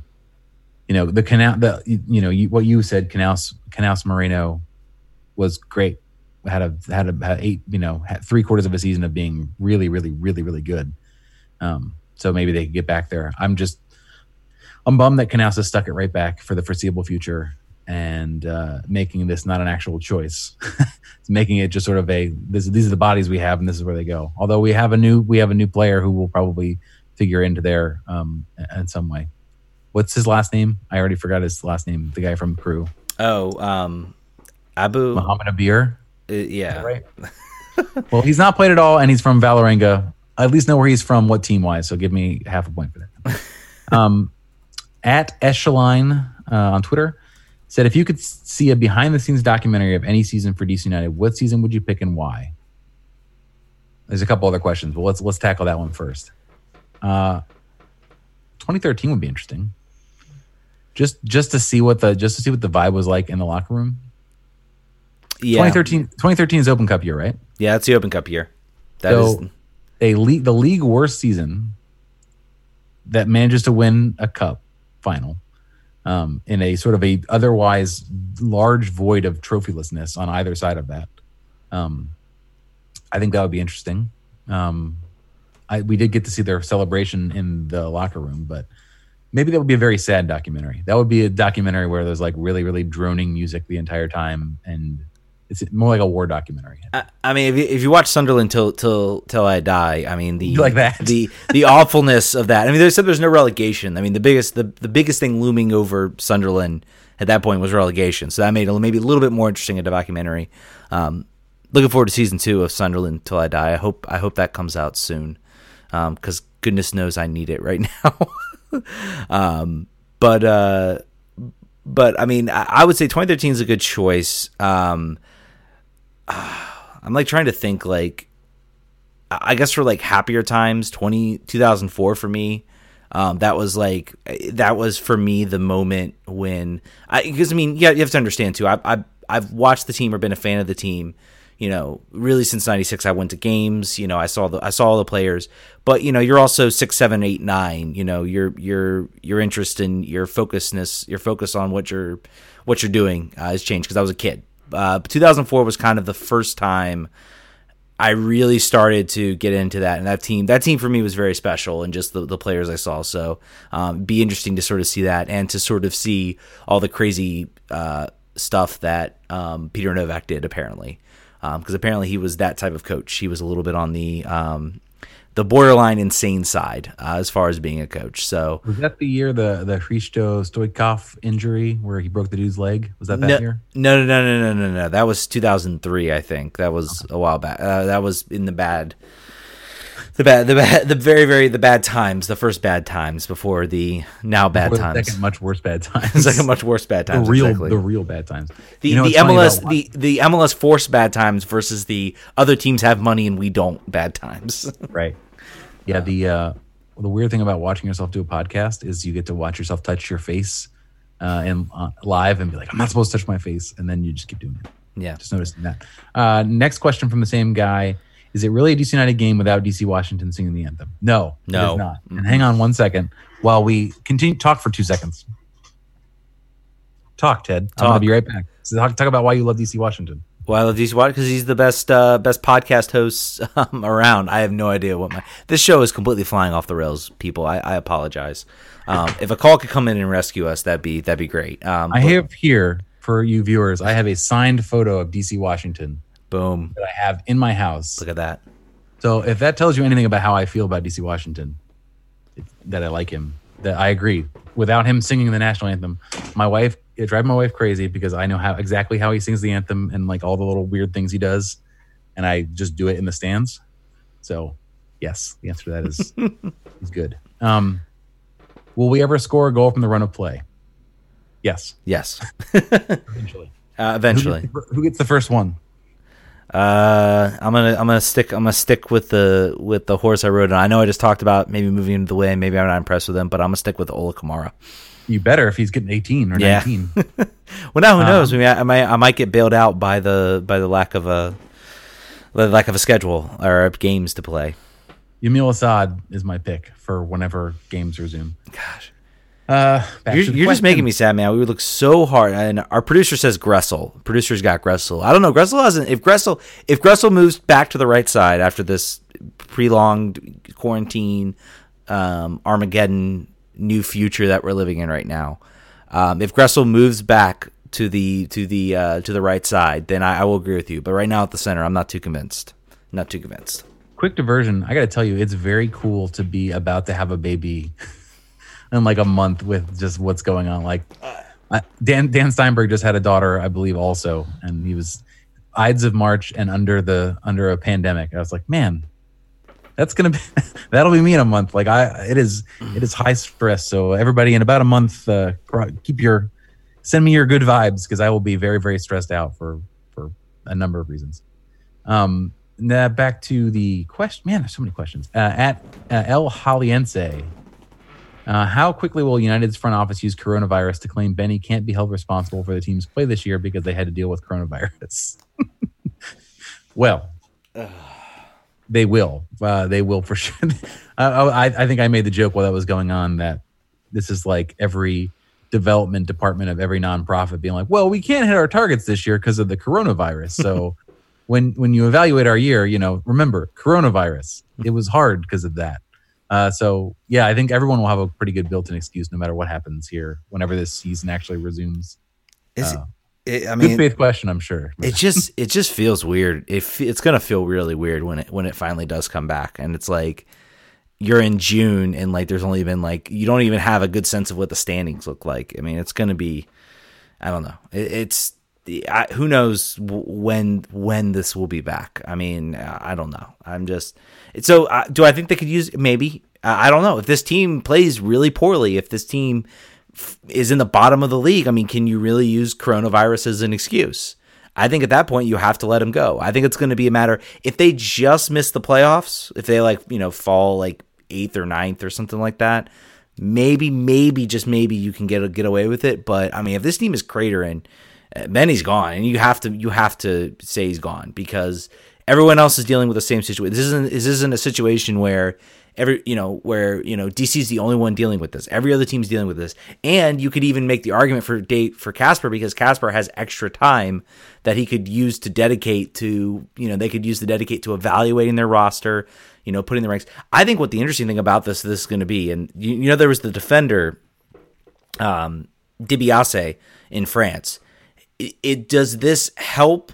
you know, the canal, the you know, you, what you said, Canouse, Canouse Moreno was great. Had a had a had eight, you know, had three quarters of a season of being really, really, really, really good. Um, so maybe they could get back there. I'm just I'm bummed that is stuck it right back for the foreseeable future and uh, making this not an actual choice. it's making it just sort of a this, these are the bodies we have and this is where they go. Although we have a new we have a new player who will probably figure into there um, in some way. What's his last name? I already forgot his last name. The guy from Crew. Oh, um, Abu Muhammad Abir. Uh, yeah, right. well, he's not played at all, and he's from Vålerenga. I at least know where he's from, what team wise. So give me half a point for that. um, at Echelon uh, on Twitter said if you could see a behind the scenes documentary of any season for DC United, what season would you pick and why? There's a couple other questions, but let's let's tackle that one first. Uh, 2013 would be interesting. Just just to see what the just to see what the vibe was like in the locker room. Yeah. 2013 2013 is Open Cup year, right? Yeah, it's the Open Cup year. That so is a league the league worst season that manages to win a cup final um, in a sort of a otherwise large void of trophylessness on either side of that. Um, I think that would be interesting. Um, I, we did get to see their celebration in the locker room, but maybe that would be a very sad documentary. That would be a documentary where there's like really, really droning music the entire time and it's more like a war documentary. I, I mean, if you, if you watch Sunderland till till till I die, I mean the like that the the awfulness of that. I mean, there's there's no relegation. I mean, the biggest the, the biggest thing looming over Sunderland at that point was relegation. So that made it maybe a little bit more interesting a documentary. Um, looking forward to season two of Sunderland till I die. I hope I hope that comes out soon because um, goodness knows I need it right now. um, but uh, but I mean, I, I, would say 2013 is a good choice. Um, I'm like trying to think like I guess for like happier times 20 2004 for me um, that was like that was for me the moment when I because I mean yeah you have to understand too I I I've watched the team or been a fan of the team you know really since 96 I went to games you know I saw the I saw all the players. But you know you're also six seven eight nine you know your your your interest in your focusedness your focus on what you're what you're doing uh, has changed because I was a kid uh, 2004 was kind of the first time I really started to get into that, and that team that team for me was very special, and just the, the players I saw. So, um, be interesting to sort of see that, and to sort of see all the crazy uh, stuff that um, Peter Nowak did apparently, because um, apparently he was that type of coach. He was a little bit on the um, the borderline insane side uh, as far as being a coach. So was that the year the the Hristo Stoichkov injury where he broke the dude's leg? Was that that no, year? No, no, no, no, no, no, no. That was 2003, I think. That was okay. a while back. Uh, that was in the bad the bad, the bad, the very, very the bad times, the first bad times before the now bad before times. second, much worse bad times. second, much worse bad times. The real, exactly. the real bad times. The, you know, the MLS, the the MLS force bad times versus the other teams have money and we don't bad times. right. Yeah. The uh, the weird thing about watching yourself do a podcast is you get to watch yourself touch your face uh, and uh, live and be like, I'm not supposed to touch my face, and then you just keep doing it. Yeah. Just noticing that. Uh, next question from the same guy. Is it really a DC United game without DC Washington singing the anthem? No, no, not. Mm-hmm. And hang on one second while we continue. Talk for two seconds. Talk, Ted. Talk. I'll be right back. So talk, talk about why you love DC Washington. Well, I love DC Washington because he's the best uh, best podcast host um, around. I have no idea what my this show is completely flying off the rails. People, I, I apologize. Um, if a call could come in and rescue us, that'd be that'd be great. Um, I have here for you viewers. I have a signed photo of DC Washington Boom. That I have in my house. Look at that. So if that tells you anything about how I feel about DC Washington, that I like him, that I agree. Without him singing the national anthem, my wife it drives my wife crazy because I know how exactly how he sings the anthem and like all the little weird things he does, and I just do it in the stands. So, yes, the answer to that is is good. Um, will we ever score a goal from the run of play? Yes, Yes. eventually. Uh, Who eventually. gets, who gets the first one? Uh, I'm gonna I'm gonna stick I'm gonna stick with the with the horse I rode. And I know I just talked about maybe moving into the way. Maybe I'm not impressed with him, but I'm gonna stick with Ola Kamara. You better if he's getting 18 or Yeah. 19. Well, now who knows? I mean, I, I might I might get bailed out by the by the lack of a the lack of a schedule or games to play. Yamil Asad is my pick for whenever games resume. Gosh. Uh, You're, you're just making me sad, man. We would look so hard, and our producer says Gressel. Producer's got Gressel. I don't know. Gressel hasn't. If Gressel, if Gressel moves back to the right side after this prolonged quarantine, um, Armageddon, new future that we're living in right now, um, if Gressel moves back to the to the uh, to the right side, then I, I will agree with you. But right now at the center, I'm not too convinced. Not too convinced. quick diversion. I got to tell you, it's very cool to be about to have a baby in like a month with just what's going on. Like Dan Dan Steinberg just had a daughter, I believe, also, and he was Ides of March and under the under a pandemic. I was like, man, that's gonna be that'll be me in a month. Like I, it is it is high stress. So everybody, in about a month, uh, keep your send me your good vibes because I will be very very stressed out for for a number of reasons. Um, now back to the question. Man, there's so many questions. Uh, at uh, El Haliense, uh, how quickly will United's front office use coronavirus to claim Benny can't be held responsible for the team's play this year because they had to deal with coronavirus? well, they will. Uh, they will for sure. Uh, I, I think I made the joke while that was going on that this is like every development department of every nonprofit being like, "Well, we can't hit our targets this year because of the coronavirus." So when when you evaluate our year, you know, remember coronavirus. It was hard because of that. Uh, so yeah, I think everyone will have a pretty good built-in excuse no matter what happens here whenever this season actually resumes. Is Uh, it, I mean, Good faith question, I'm sure. it just it just feels weird. It it's gonna feel really weird when it when it finally does come back, and it's like you're in June and like there's only been like you don't even have a good sense of what the standings look like. I mean, it's gonna be I don't know. It, it's I, who knows when when this will be back. I mean, I don't know. I'm just so. Uh, do I think they could use maybe? Uh, I don't know if this team plays really poorly. If this team f- is in the bottom of the league, I mean, can you really use coronavirus as an excuse? I think at that point you have to let them go. I think it's going to be a matter if they just miss the playoffs, if they like you know fall like eighth or ninth or something like that. Maybe, maybe, just maybe you can get get away with it. But I mean, if this team is cratering, uh, then he's gone, and you have to you have to say he's gone because everyone else is dealing with the same situation. This isn't this isn't a situation where every you know where you know DC is the only one dealing with this. Every other team's dealing with this, and you could even make the argument for date for Kasper because Kasper has extra time that he could use to dedicate to you know they could use to dedicate to evaluating their roster, you know, putting the ranks. I think what the interesting thing about this this is going to be, and you, you know, there was the defender, um, Dibiase in France. It, does this help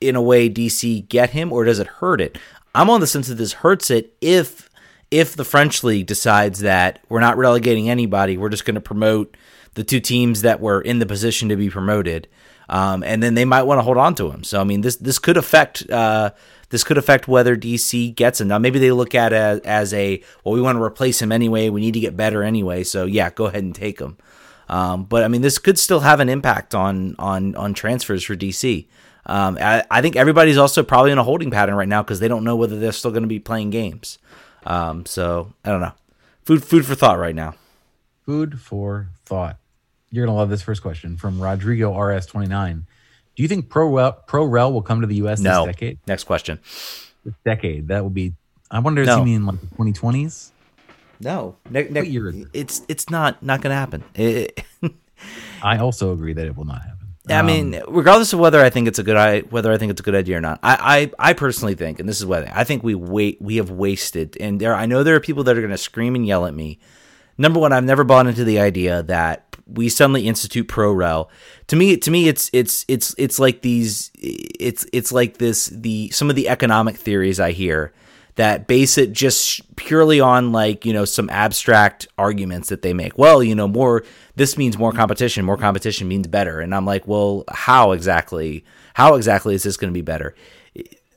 in a way DC get him or does it hurt it? I'm on the sense that this hurts it if if the French league decides that we're not relegating anybody, we're just going to promote the two teams that were in the position to be promoted, um, and then they might want to hold on to him. So I mean, this this could affect uh, this could affect whether DC gets him. Now maybe they look at it as, as a well, we want to replace him anyway. We need to get better anyway. So yeah, go ahead and take him. Um, but I mean, this could still have an impact on on on transfers for DC. Um, I, I think everybody's also probably in a holding pattern right now because they don't know whether they're still going to be playing games. Um, so I don't know. Food food for thought right now. Food for thought. You're gonna love this first question from Rodrigo RS29. Do you think Pro Rel, Pro Rel will come to the U.S. No. this decade? Next question. This decade. That will be. I wonder if No. you mean like the 2020s. No, ne- ne- it's it's not not going to happen. It- I also agree that it will not happen. I Um, mean, regardless of whether I think it's a good I whether I think it's a good idea or not, I I, I personally think, and this is what I think we wait we have wasted, and there I know there are people that are going to scream and yell at me. Number one, I've never bought into the idea that we suddenly institute pro rel. To me, to me, it's it's it's it's like these it's it's like this the some of the economic theories I hear that base it just purely on like you know some abstract arguments that they make. Well, you know, more this means more competition. More competition means better, and I'm like, well, how exactly? How exactly is this going to be better?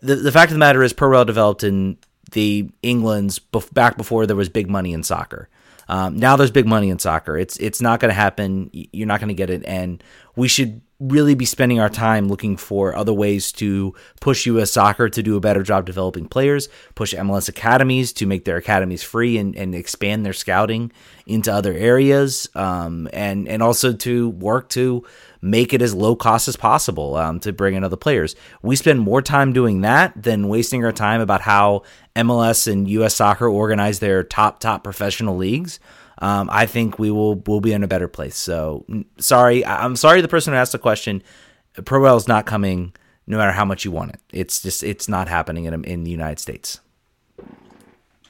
The the fact of the matter is, Pro Rel developed in the England's bef- back before there was big money in soccer. Um, now there's big money in soccer. It's it's not going to happen. You're not going to get it, and we should really be spending our time looking for other ways to push U.S. soccer to do a better job developing players, push MLS academies to make their academies free and, and expand their scouting into other areas, um, and and also to work to make it as low cost as possible um, to bring in other players. We spend more time doing that than wasting our time about how MLS and U.S. soccer organize their top top professional leagues um, I think we will will be in a better place. So sorry, I'm sorry the person who asked the question. Pro is not coming, no matter how much you want it. It's just it's not happening in in the United States.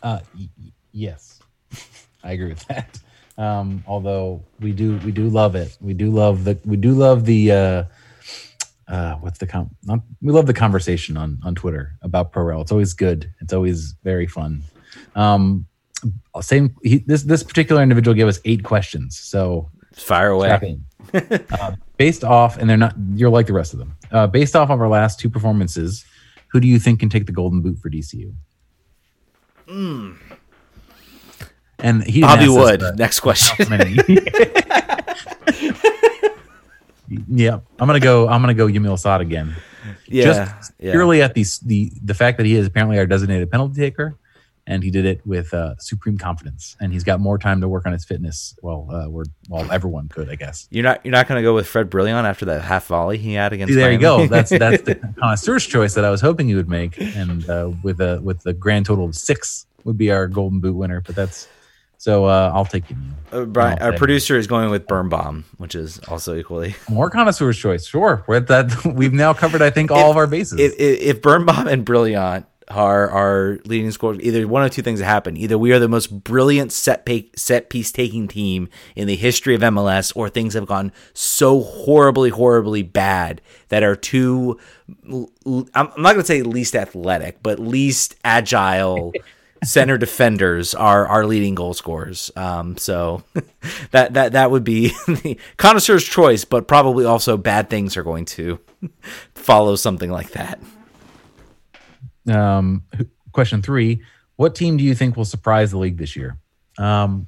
Uh, y- yes, I agree with that. Um, although we do we do love it. We do love the we do love the uh, uh, what's the com- we love the conversation on on Twitter about ProRel. It's always good. It's always very fun. Um, same. He, this this particular individual gave us eight questions. So fire away. uh, based off, and they're not. You're like the rest of them. Uh, based off of our last two performances, who do you think can take the golden boot for DCU? Mm. And he Bobby Wood. This, Next question. yeah, I'm gonna go. I'm gonna go Yamil Asad again. Yeah, just purely yeah. at the the the fact that he is apparently our designated penalty taker and he did it with uh, supreme confidence. And he's got more time to work on his fitness. Well, uh, well, everyone could, I guess. You're not you're not going to go with Fred Brillant after that half volley he had against. See, there Miami. you go. That's that's the connoisseur's choice that I was hoping you would make, and uh, with a with the grand total of six would be our Golden Boot winner. But that's so uh, I'll take you. Uh, Brian, our producer is going with Birnbaum, which is also equally more connoisseur's choice. Sure, we're that we've now covered. I think all if, of our bases. If, if, if Birnbaum and Brillant are our leading scorers. Either one of two things happen: either we are the most brilliant set pay, set piece taking team in the history of MLS, or things have gone so horribly, horribly bad that our two I'm not going to say least athletic, but least agile. center defenders are our leading goal scorers. Um, so that that that would be the connoisseur's choice, but probably also bad things are going to follow something like that. Um, question three: What team do you think will surprise the league this year? Um,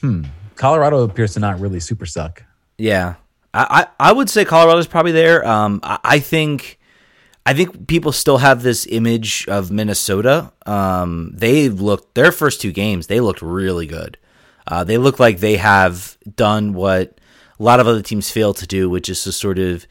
hmm. Colorado appears to not really super suck. Yeah, I I, I would say Colorado's probably there. Um, I, I think. I think people still have this image of Minnesota. Um, they looked their first two games. They looked really good. Uh, they look like they have done what a lot of other teams fail to do, which is to sort of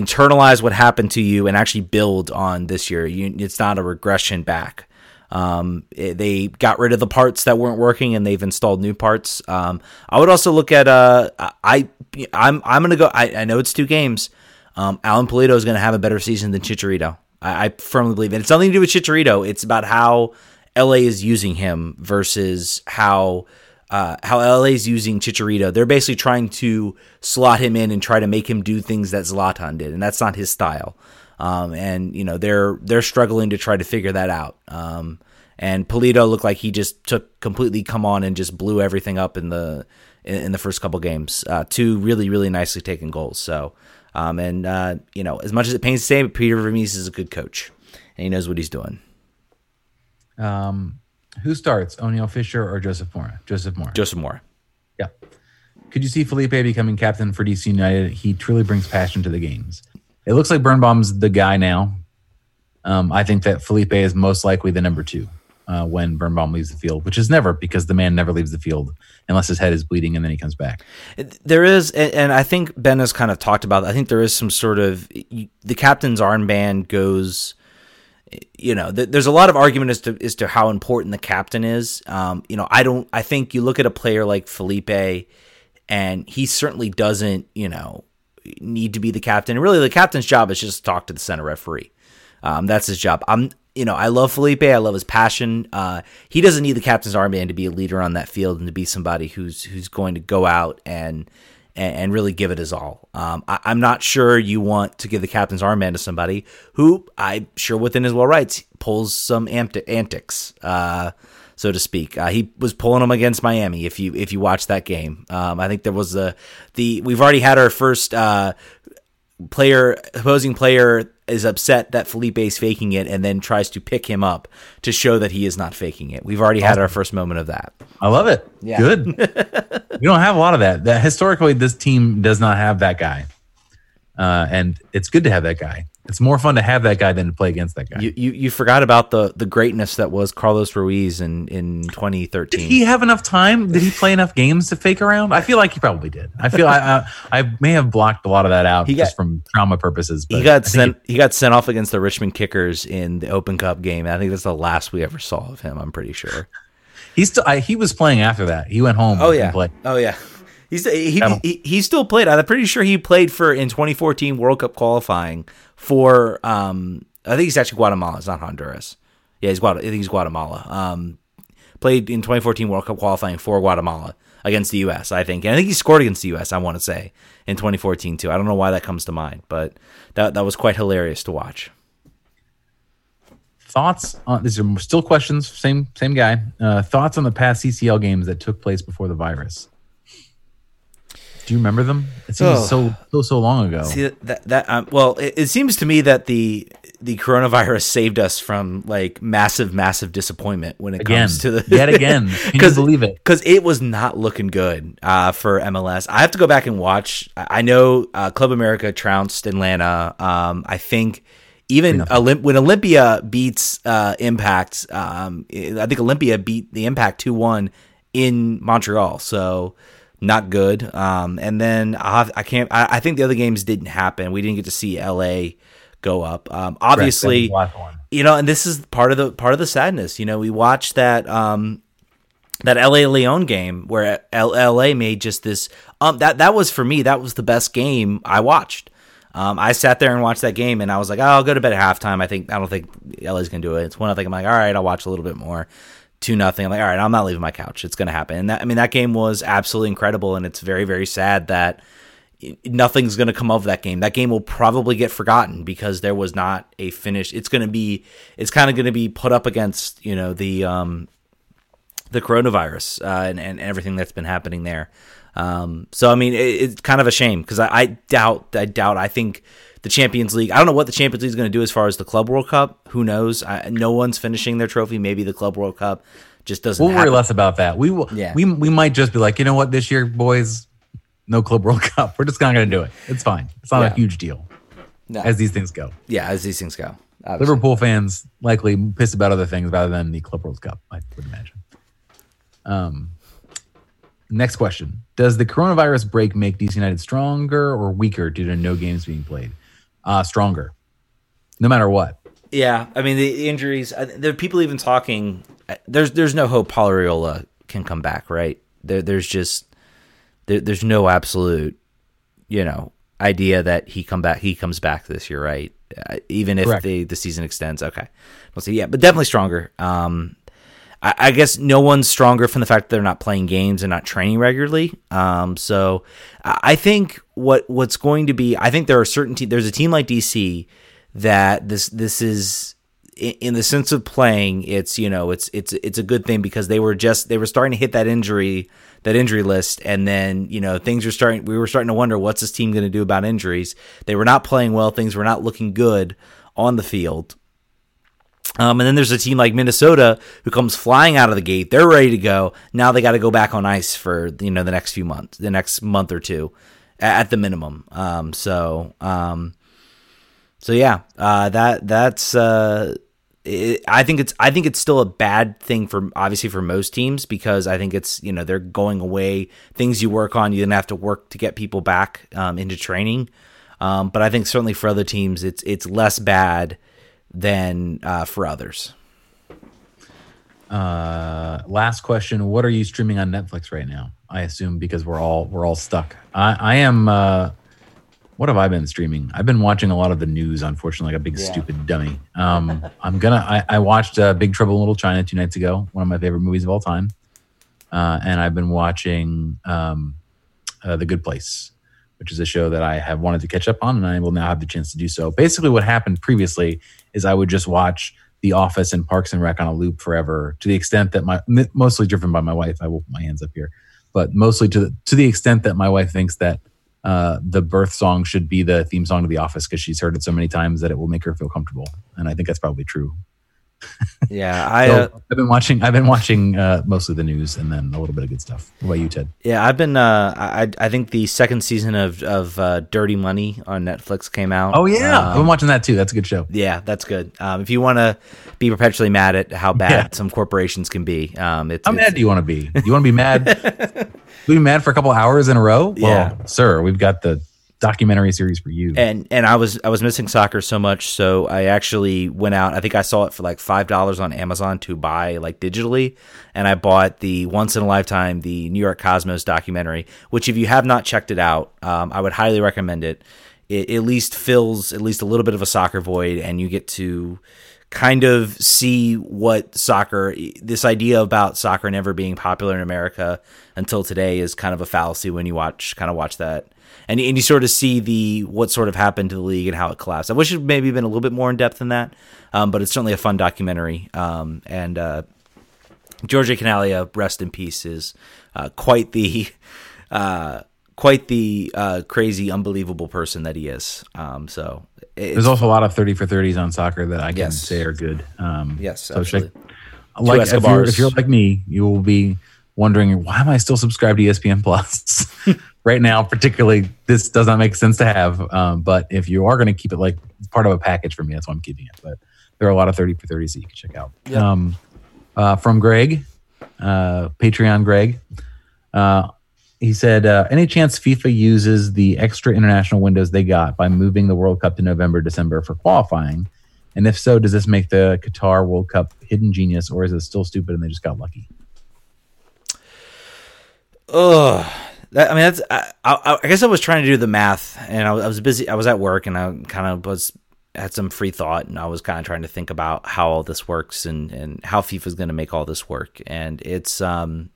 internalize what happened to you and actually build on this year. You, it's not a regression back. Um, it, they got rid of the parts that weren't working and they've installed new parts. Um, I would also look at uh, I I'm I'm gonna go. I, I know it's two games. Um, Alan Pulido is gonna have a better season than Chicharito. I, I firmly believe it. It's nothing to do with Chicharito. It's about how LA is using him versus how uh, how LA's using Chicharito. They're basically trying to slot him in and try to make him do things that Zlatan did, and that's not his style. Um, and you know they're they're struggling to try to figure that out. Um, and Pulido looked like he just took completely come on and just blew everything up in the in, in the first couple games. Uh, two really really nicely taken goals. So um, and uh, you know as much as it pains to say, Peter Vermes is a good coach and he knows what he's doing. Um, who starts, Oniel Fisher or Joseph Mora? Joseph Mora. Joseph Mora. Yeah. Could you see Felipe becoming captain for DC United? He truly brings passion to the games. It looks like Birnbaum's the guy now. Um, I think that Felipe is most likely the number two uh, when Birnbaum leaves the field, which is never because the man never leaves the field unless his head is bleeding and then he comes back. There is, and I think Ben has kind of talked about. I think there is some sort of the captain's armband goes you know, th- there's a lot of argument as to as to how important the captain is. Um, you know, I don't. I think you look at a player like Felipe, and he certainly doesn't. You know, need to be the captain. And really, the captain's job is just to talk to the center referee. Um, that's his job. I'm. You know, I love Felipe. I love his passion. Uh, he doesn't need the captain's armband to be a leader on that field and to be somebody who's who's going to go out and and, and really give it his all. Um, I, I'm not sure you want to give the captain's armband to somebody who I'm sure within his well rights pulls some antics. Uh, so to speak. Uh, he was pulling them against Miami. If you if you watch that game, um, I think there was the the we've already had our first uh, player opposing player is upset that Felipe is faking it and then tries to pick him up to show that he is not faking it. We've already had our first moment of that. I love it. Yeah. Good. we don't have a lot of that. That historically, this team does not have that guy, uh, and it's good to have that guy. It's more fun to have that guy than to play against that guy. You, you you forgot about the the greatness that was Carlos Ruiz in in 2013. did he have enough time? Did he play enough games to fake around? I feel like he probably did. I feel I, I, I may have blocked a lot of that out He just got- from trauma purposes. But he got sent. He got sent off against the Richmond Kickers in the Open Cup game. I think that's the last we ever saw of him. I'm pretty sure. He still I, he was playing after that. He went home. Oh yeah. Oh yeah. He's he, him. he he still played. I'm pretty sure he played for in 2014 World Cup qualifying for um I think he's actually Guatemala. It's not Honduras. Yeah, he's Guatemala. I think he's Guatemala. Um, played in 2014 World Cup qualifying for Guatemala against the U.S. I think, and I think he scored against the U.S. I want to say in 2014 too. I don't know why that comes to mind, but that that was quite hilarious to watch. Thoughts on these are still questions. Same same guy. Uh, thoughts on the past CCL games that took place before the virus. Do you remember them? It seems Oh. so so so long ago. See that that um, well, it, it seems to me that the the coronavirus saved us from like massive, massive disappointment when it Again, comes to the yet again. Because believe it? Because it was not looking good uh, for MLS. I have to go back and watch. I I know uh, Club America trounced Atlanta. Um, I think even Olymp- when Olimpia beats uh, Impact, um, I think Olimpia beat the Impact two one in Montreal. So not good. Um, and then have, I can't. I, I think the other games didn't happen. We didn't get to see LA go up. Um, obviously, That was the last one. you know, and this is part of the part of the sadness. You know, we watched that um that LA Leon game where L- LA made just this um that that was for me that was the best game I watched. Um, I sat there and watched that game, and I was like, oh, "I'll go to bed at halftime." I think I don't think LA's gonna do it. It's one. I think I'm like, "All right, I'll watch a little bit more." Two nothing. I'm like, "All right, I'm not leaving my couch. It's gonna happen." And that, I mean, that game was absolutely incredible, and it's very, very sad that nothing's going to come of that game. That game will probably get forgotten because there was not a finish. It's going to be it's kind of going to be put up against, you know, the um the coronavirus uh, and, and everything that's been happening there. Um, so I mean, it, it's kind of a shame because I, I doubt, I doubt, I think the Champions League. I don't know what the Champions League is going to do as far as the Club World Cup. Who knows? I, no one's finishing their trophy. Maybe the Club World Cup just doesn't. We'll worry less about that. We will. Yeah. We we might just be like, you know what, this year, boys, no Club World Cup. We're just not going to do it. It's fine. It's not Yeah. a huge deal No. as these things go. yeah, as these things go. Obviously. Liverpool fans likely pissed about other things rather than the Club World Cup. I would imagine. Um, next question: Does the coronavirus break make DC United stronger or weaker due to no games being played? Uh, stronger, no matter what. Yeah, I mean the injuries. uh, There are people even talking. uh, There's there's no hope Paul Arriola can come back, right? There there's just there, there's no absolute, you know, idea that he come back. He comes back this year, right? Uh, even if Correct. the the season extends. Okay, we'll see. Yeah, but definitely stronger. Um, I, I guess no one's stronger from the fact that they're not playing games and not training regularly. Um, so I think what what's going to be, I think there are certain te- there's a team like DC that this this is in the sense of playing it's you know it's it's it's a good thing because they were just they were starting to hit that injury that injury list. And then you know things were starting we were starting to wonder what's this team going to do about injuries? They were not playing well. Things were not looking good on the field um, and then there's a team like Minnesota who comes flying out of the gate. They're ready to go. Now they got to go back on ice for you know the next few months, the next month or two, at the minimum. Um, so um, so yeah, uh, that that's uh, it, I think it's I think it's still a bad thing for obviously for most teams because I think it's you know they're going away things you work on you then have to work to get people back um, into training. Um, but I think certainly for other teams it's it's less bad than uh, for others. Uh, last question: What are you streaming on Netflix right now? I assume because we're all we're all stuck. I, I am. Uh, what have I been streaming? I've been watching a lot of the news. Unfortunately, like a big stupid dummy. Um, I'm gonna. I, I watched uh, Big Trouble in Little China two nights ago. One of my favorite movies of all time. Uh, and I've been watching um, uh, The Good Place, which is a show that I have wanted to catch up on, and I will now have the chance to do so. Basically, what happened previously is I would just watch The Office and Parks and Rec on a loop forever, to the extent that my mostly driven by my wife. I will put my hands up here, but mostly to the, to the extent that my wife thinks that uh, the birth song should be the theme song to The Office because she's heard it so many times that it will make her feel comfortable, and I think that's probably true. Yeah, I So, uh, I've been watching. I've been watching uh, mostly the news and then a little bit of good stuff. What about you, Ted? yeah I've been uh, I I think the second season of of uh, Dirty Money on Netflix came out. Oh yeah, Um, I've been watching that too. That's a good show. Yeah, that's good. Um, if you want to be perpetually mad at how bad Yeah. some corporations can be, um, it's, How it's- mad do you want to be? You want to be mad? be mad for a couple hours in a row? Well, Yeah. sir, we've got the documentary series for you. and and I was I was missing soccer so much, so I actually went out. I think I saw it for like five dollars on Amazon to buy like digitally, and I bought the once in a lifetime the New York Cosmos documentary. Which, if you have not checked it out, um, I would highly recommend it. It at least fills at least a little bit of a soccer void, and you get to kind of see what soccer this idea about soccer never being popular in America until today is kind of a fallacy when you watch kind of watch that and, and you sort of see the what sort of happened to the league and how it collapsed. I wish it maybe been a little bit more in depth than that, um, but it's certainly a fun documentary. Um, and uh, Giorgio Chinaglia, rest in peace, is uh, quite the uh, quite the uh, crazy, unbelievable person that he is. Um, so it's, There's also a lot of thirty for thirties on soccer that I can Yes. say are good. Um, yes, so check, absolutely. like if you're, if you're like me, you will be wondering why am I still subscribed to ESPN Plus right now? Particularly, this does not make sense to have. Um, but if you are going to keep it like part of a package for me, that's why I'm keeping it. But there are a lot of thirty for thirties that you can check out. Yep. Um, uh, from Greg, uh, Patreon Greg. Uh, he said, uh, "Any chance FIFA uses the extra international windows they got by moving the World Cup to November, December for qualifying? And if so, does this make the Qatar World Cup hidden genius, or is it still stupid and they just got lucky?" Ugh. That, I mean, that's. I, I, I guess I was trying to do the math, and I was, I was busy. I was at work, and I kind of was had some free thought, and I was kind of trying to think about how all this works and and how FIFA is going to make all this work. And it's um,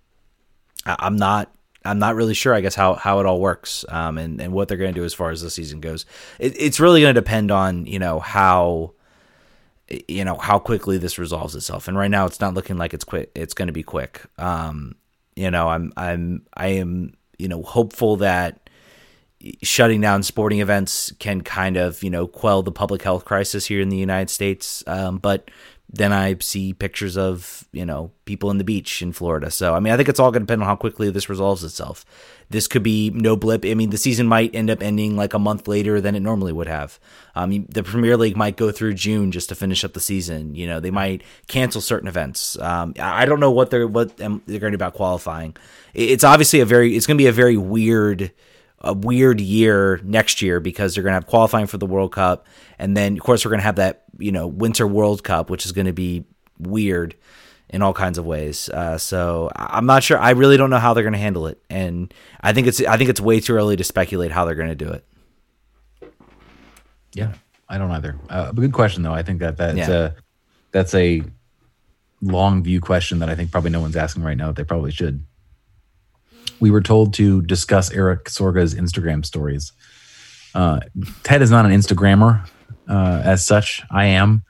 I, I'm not. I'm not really sure, I guess, how, how it all works um, and, and what they're going to do as far as the season goes. It, it's really going to depend on, you know, how, you know, how quickly this resolves itself. And right now it's not looking like it's quick. It's going to be quick. Um, you know, I'm, I'm, I am, you know, hopeful that shutting down sporting events can kind of, you know, quell the public health crisis here in the United States. Um, but then I see pictures of, you know, people in the beach in Florida. So, I mean, I think it's all going to depend on how quickly this resolves itself. This could be no blip. I mean, the season might end up ending like a month later than it normally would have. Um, the Premier League might go through June just to finish up the season. You know, they might cancel certain events. Um, I don't know what they're what um, they're going to do about qualifying. It's obviously a very it's going to be a very weird a weird year next year because they're going to have qualifying for the World Cup, and then of course we're going to have that you know Winter World Cup, which is going to be weird in all kinds of ways. Uh, so I'm not sure. I really don't know how they're going to handle it, and I think it's I think it's way too early to speculate how they're going to do it. Yeah, I don't either. Uh, good question though. I think that that's Yeah. a that's a long view question that I think probably no one's asking right now. That they probably should. We were told to discuss Erik Sorga's Instagram stories. Uh, Ted is not an Instagrammer uh, as such. I am.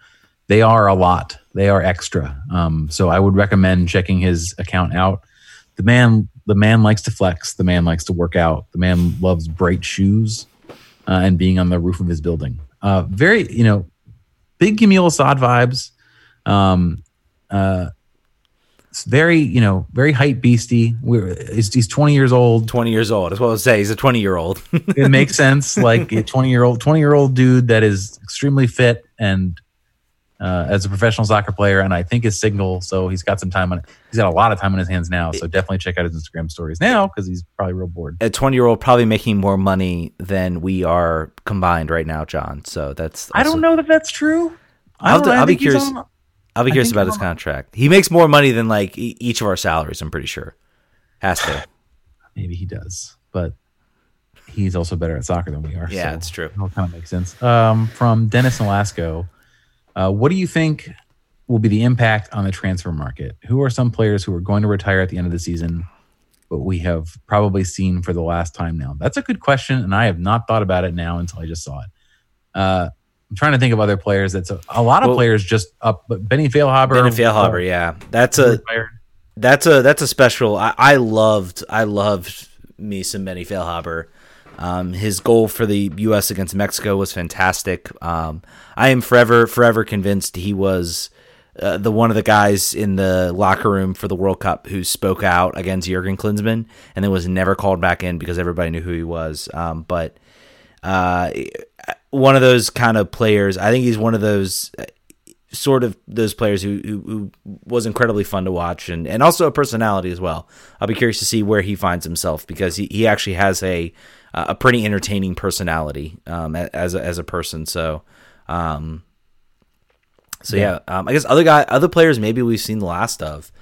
They are a lot. They are extra. Um, so I would recommend checking his account out. The man, the man likes to flex. The man likes to work out. The man loves bright shoes uh, and being on the roof of his building. Uh, very, you know, big Yamil Asad vibes. Um, uh, it's very, you know, very hype beastie. We're, he's, he's 20 years old. Twenty years old. That's what I would say. He's a twenty year old. It makes sense. Like a 20 year old, 20 year old dude that is extremely fit and uh, as a professional soccer player, and I think is single, so he's got some time on. He's got a lot of time on his hands now, so definitely check out his Instagram stories now because he's probably real bored. a 20 year old probably making more money than we are combined right now, John. So that's. I don't know that that's true. I I'll don't do- know. I I'll be curious. on- I'll be curious about his contract. He makes more money than like e- each of our salaries. I'm pretty sure. Has to. Maybe he does, but he's also better at soccer than we are. Yeah, so it's true. It'll kind of make sense. Um, from Dennis Nolasco, uh, what do you think will be the impact on the transfer market? Who are some players who are going to retire at the end of the season? what we have probably seen for the last time now? That's a good question, and I have not thought about it now until I just saw it. Uh, I'm trying to think of other players. That's a, a lot of Well- players just up, but Benny Feilhaber. Ben Feilhaber, yeah, that's a retired. that's a that's a special. I, I loved I loved me some Benny Feilhaber. Um, his goal for the U.S. against Mexico was fantastic. Um, I am forever forever convinced he was uh, the one of the guys in the locker room for the World Cup who spoke out against Jurgen Klinsmann and then was never called back in because everybody knew who he was. Um, but uh, one of those kind of players. I think he's one of those uh, sort of those players who, who, who was incredibly fun to watch and, and also a personality as well. I'll be curious to see where he finds himself because he, he actually has a a pretty entertaining personality um, as a, as a person. So. Um, so yeah, um, I guess other guy, other players, maybe we've seen the last of.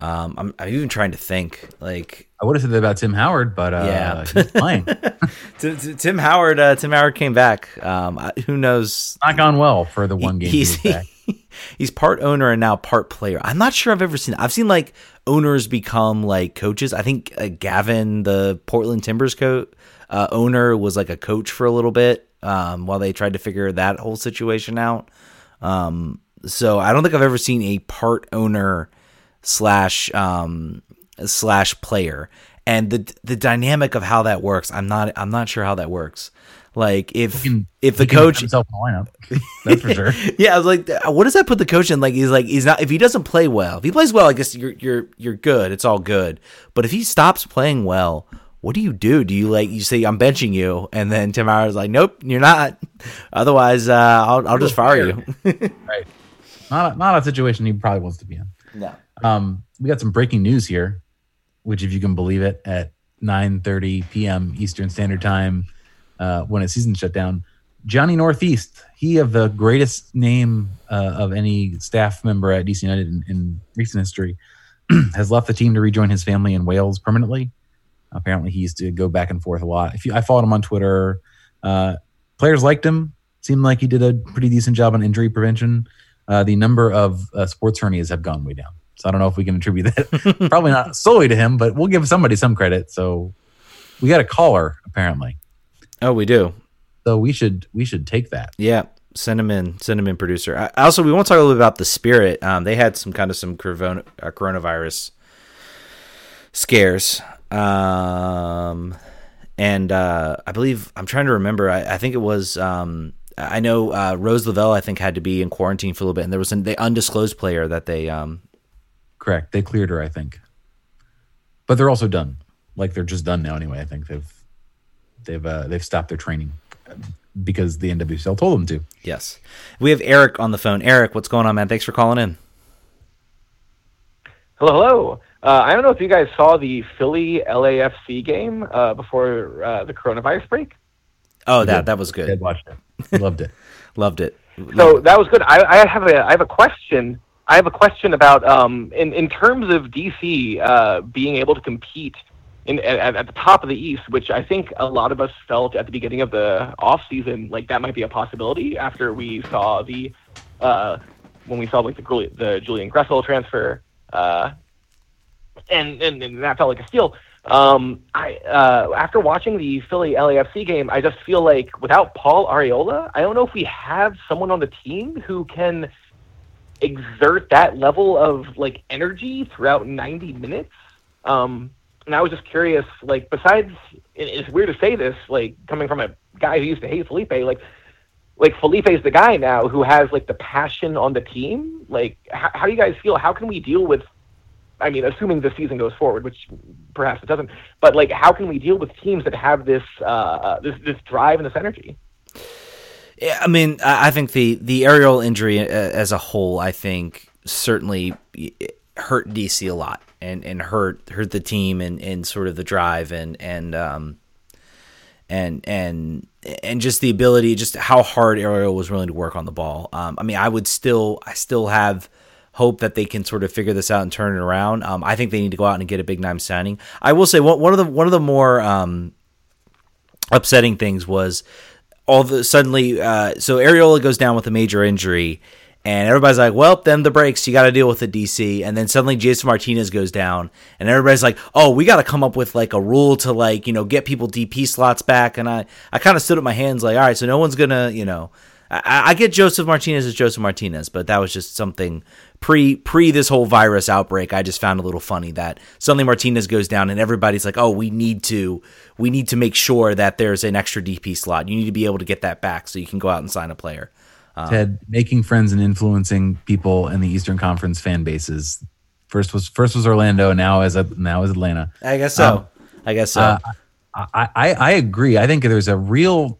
Um, I'm, I'm even trying to think. Like, I would have said that about Tim Howard, but uh, Yeah. he's playing. T- T- Tim Howard, uh, Tim Howard came back. Um, who knows? Not gone well for the one game he he's back. he's part owner and now part player. I'm not sure I've ever seen. I've seen like owners become like coaches. I think uh, Gavin, the Portland Timbers co- uh, owner, was like a coach for a little bit um, while they tried to figure that whole situation out. Um, so I don't think I've ever seen a part owner slash um, slash player, and the the dynamic of how that works. I'm not I'm not sure how that works. Like if can- if the He can put coach himself in the lineup. That's for sure. yeah, I was like, what does that put the coach in? Like, he's like, he's not. If he doesn't play well, if he plays well, I guess you're you're you're good. It's all good. But if he stops playing well, what do you do? Do you like you say I'm benching you, and then Tim Howard's like, nope, you're not. Otherwise, uh, I'll I'll just fire you. right. Not a, not a situation he probably wants to be in. no. Um, we got some breaking news here, which, if you can believe it, at 9:30 p.m. Eastern Standard Time, uh, when it's season shut down, Johnny Northeast, he of the greatest name uh, of any staff member at DC United in, in recent history, has left the team to rejoin his family in Wales permanently. Apparently, he used to go back and forth a lot. If you, I followed him on Twitter, uh, players liked him. Seemed like he did a pretty decent job on injury prevention. Uh, the number of uh, sports hernias have gone way down. So I don't know if we can attribute that. Probably not solely to him, but we'll give somebody some credit. So we got a caller apparently. Oh, we do. So we should we should take that. Yeah. Cinnamon, him in. Send him in, producer. I, also, we want to talk a little bit about the Spirit. Um, they had some kind of some corona, uh, coronavirus scares. Um, and uh, I believe I'm trying to remember. I, I think it was. Um, I know uh, Rose Lavelle. I think had to be in quarantine for a little bit, and there was an the undisclosed player that they. Um, Correct. They cleared her, I think. But they're also done. Like they're just done now anyway. I think they've they've uh, they've stopped their training because the NWSL told them to. yes, we have Eric on the phone. Eric, what's going on, man? Thanks for calling in. Hello, hello. Uh, I don't know if you guys saw the Philly LAFC game uh, before uh, the coronavirus break. Oh, that that was Ed good. watched it. He loved it. Loved it. So that was good. I, I have a I have a question. I have a question about um, in in terms of DC uh, being able to compete in at, at the top of the East, which I think a lot of us felt at the beginning of the off season like that might be a possibility after we saw the uh, when we saw like the the Julian Gressel transfer. Uh, and, and and that felt like a steal. Um, I uh, after watching the Philly LAFC game, I just feel like without Paul Arriola, I don't know if we have someone on the team who can exert that level of like energy throughout 90 minutes. Um, and I was just curious, like besides, it, it's weird to say this, like coming from a guy who used to hate Felipe, like like Felipe's the guy now who has like the passion on the team. Like, how, how do you guys feel? How can we deal with I mean, assuming the season goes forward, which perhaps it doesn't. But like, how can we deal with teams that have this uh, this this drive and this energy? I mean, I I think the the aerial injury uh, as a whole, I think certainly hurt DC a lot and and hurt hurt the team and and sort of the drive and and um and and and just the ability, just how hard Arriola was willing to work on the ball. Um, I mean, I would still I still have hope that they can sort of figure this out and turn it around. Um, I think they need to go out and get a big name signing. I will say one one of the one of the more um, upsetting things was all the suddenly uh, so Arriola goes down with a major injury And everybody's like, well, then the breaks, you got to deal with the DC. And then suddenly Josef Martinez goes down, and everybody's like, oh, we got to come up with like a rule to like, you know, get people DP slots back. And I, I kind of stood up my hands like, all right, so no one's to, you know, I, I get Josef Martinez as Josef Martinez, but that was just something pre pre this whole virus outbreak. I just found a little funny that suddenly Martinez goes down and everybody's like, "Oh, we need to we need to make sure that there's an extra DP slot. You need to be able to get that back so you can go out and sign a player." Ted, making friends and influencing people in the Eastern Conference fan bases. First was first was Orlando, now is now is Atlanta. I guess so. Um, I guess so. Uh, I, I I agree. I think there's a real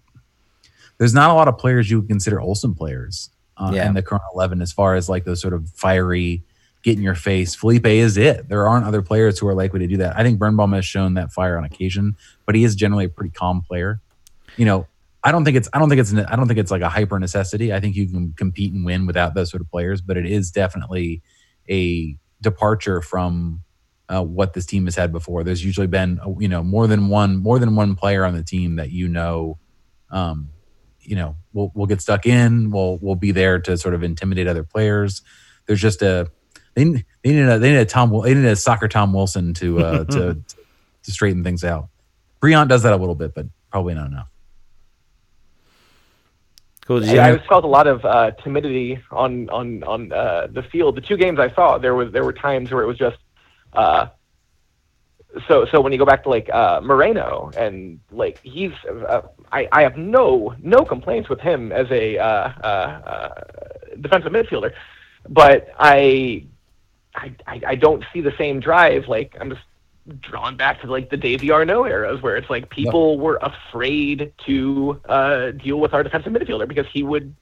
there's not a lot of players you would consider Olsen players uh, Yeah. in the current eleven as far as like those sort of fiery, get in your face. Felipe is it. There aren't other players who are likely to do that. I think Birnbaum has shown that fire on occasion, but he is generally a pretty calm player. You know, I don't think it's I don't think it's I don't think it's like a hyper necessity. I think you can compete and win without those sort of players, but it is definitely a departure from uh, what this team has had before. There's usually been you know more than one more than one player on the team that you know, um, you know, we'll we'll get stuck in. We'll we'll be there to sort of intimidate other players. There's just a they they need a they need a Tom they need a soccer Tom Wilson to uh, to to straighten things out. Brillant does that a little bit, but probably not enough. cool. Did I, you I have- felt a lot of uh, timidity on on on uh, the field. The two games I saw, there was there were times where it was just. Uh, so so when you go back to like uh, Moreno and like he's uh, I I have no no complaints with him as a uh, uh, uh, defensive midfielder, but I, I I I don't see the same drive. Like I'm just drawn back to like the Davy Arnaud eras where it's like people were afraid to uh, deal with our defensive midfielder because he would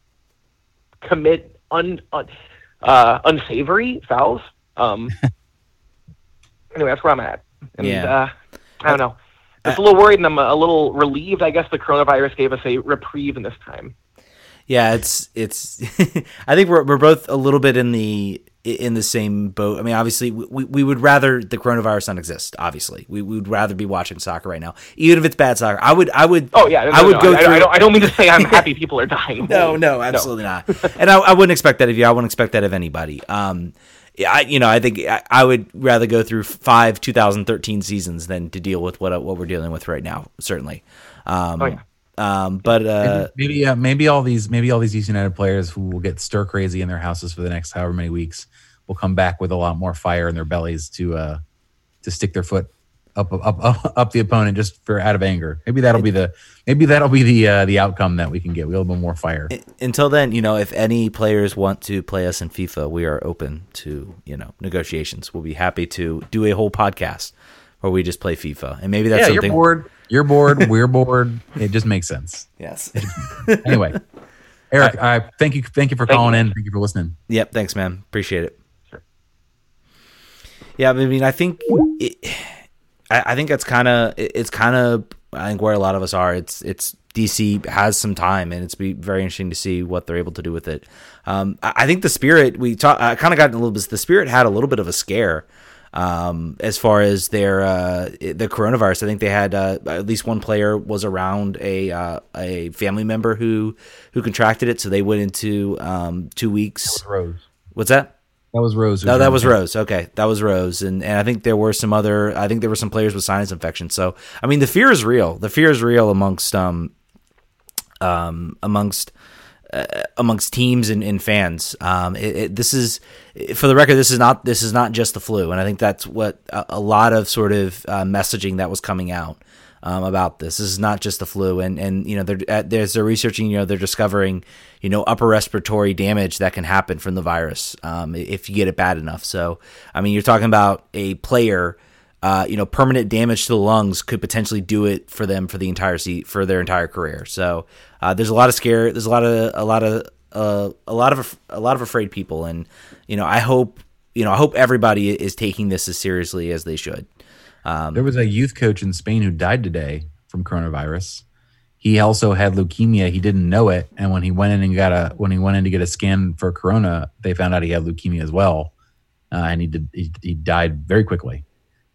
commit un, un uh, unsavory fouls. Um, anyway, that's where I'm at. And Yeah. uh, I don't know. Just a little worried, and I'm a little relieved. I guess the coronavirus gave us a reprieve in this time. Yeah, it's it's. I think we're we're both a little bit in the in the same boat. I mean, obviously, we, we would rather the coronavirus not exist. Obviously, we, we would rather be watching soccer right now, even if it's bad soccer. I would I would. Oh yeah, no, I would no, go I, through. I, don't, I don't mean to say I'm happy people are dying. no, no, absolutely not. And I, I wouldn't expect that of you. I wouldn't expect that of anybody. Um, yeah, I, you know, I think I, I would rather go through five 2013 seasons than to deal with what what we're dealing with right now. Certainly. Um, Oh, yeah. Um, but uh, maybe uh, maybe all these maybe all these DC United players who will get stir crazy in their houses for the next however many weeks will come back with a lot more fire in their bellies to uh to stick their foot up up up, up the opponent just for out of anger. Maybe that'll be the maybe that'll be the uh, the outcome that we can get. We'll have a little more fire. until then, you know, if any players want to play us in FIFA, we are open to you know negotiations. We'll be happy to do a whole podcast where we just play FIFA, and maybe that's yeah, something. you're bored. You're bored. We're bored. It just makes sense. Yes. Anyway, Eric, I thank you. Thank you for Thank calling you. in. Thank you for listening. Yep. Thanks, man. Appreciate it. Yeah, I mean, I think it, I, I think that's kind of it's kind of I think where a lot of us are. It's it's DC has some time, and it's be very interesting to see what they're able to do with it. Um, I, I think the spirit we talk, I kind of got a little bit. The spirit had a little bit of a scare um, as far as their uh, the coronavirus. I think they had uh, at least one player was around a uh, a family member who who contracted it, so they went into um, two weeks. Rose. What's that? That was Rose. No, that was Rose. Okay, that was Rose, and and I think there were some other. I think there were some players with sinus infections. So I mean, the fear is real. The fear is real amongst um um amongst uh, amongst teams and, and fans. Um, it, it, this is for the record. This is not this is not just the flu, and I think that's what a, a lot of sort of uh, messaging that was coming out um, about this. This is not just the flu, and and you know they're uh, they're researching. You know they're discovering you know upper respiratory damage that can happen from the virus um, if you get it bad enough. So I mean you're talking about a player. Uh, you know, permanent damage to the lungs could potentially do it for them for the entire se- for their entire career. So uh, there's a lot of scare. There's a lot of a lot of uh, a lot of a lot of afraid people, and you know, I hope you know I hope everybody is taking this as seriously as they should. Um, There was a youth coach in Spain who died today from coronavirus. He also had leukemia. He didn't know it, and when he went in and got a when he went in to get a scan for corona, they found out he had leukemia as well, uh, and he did he, he died very quickly.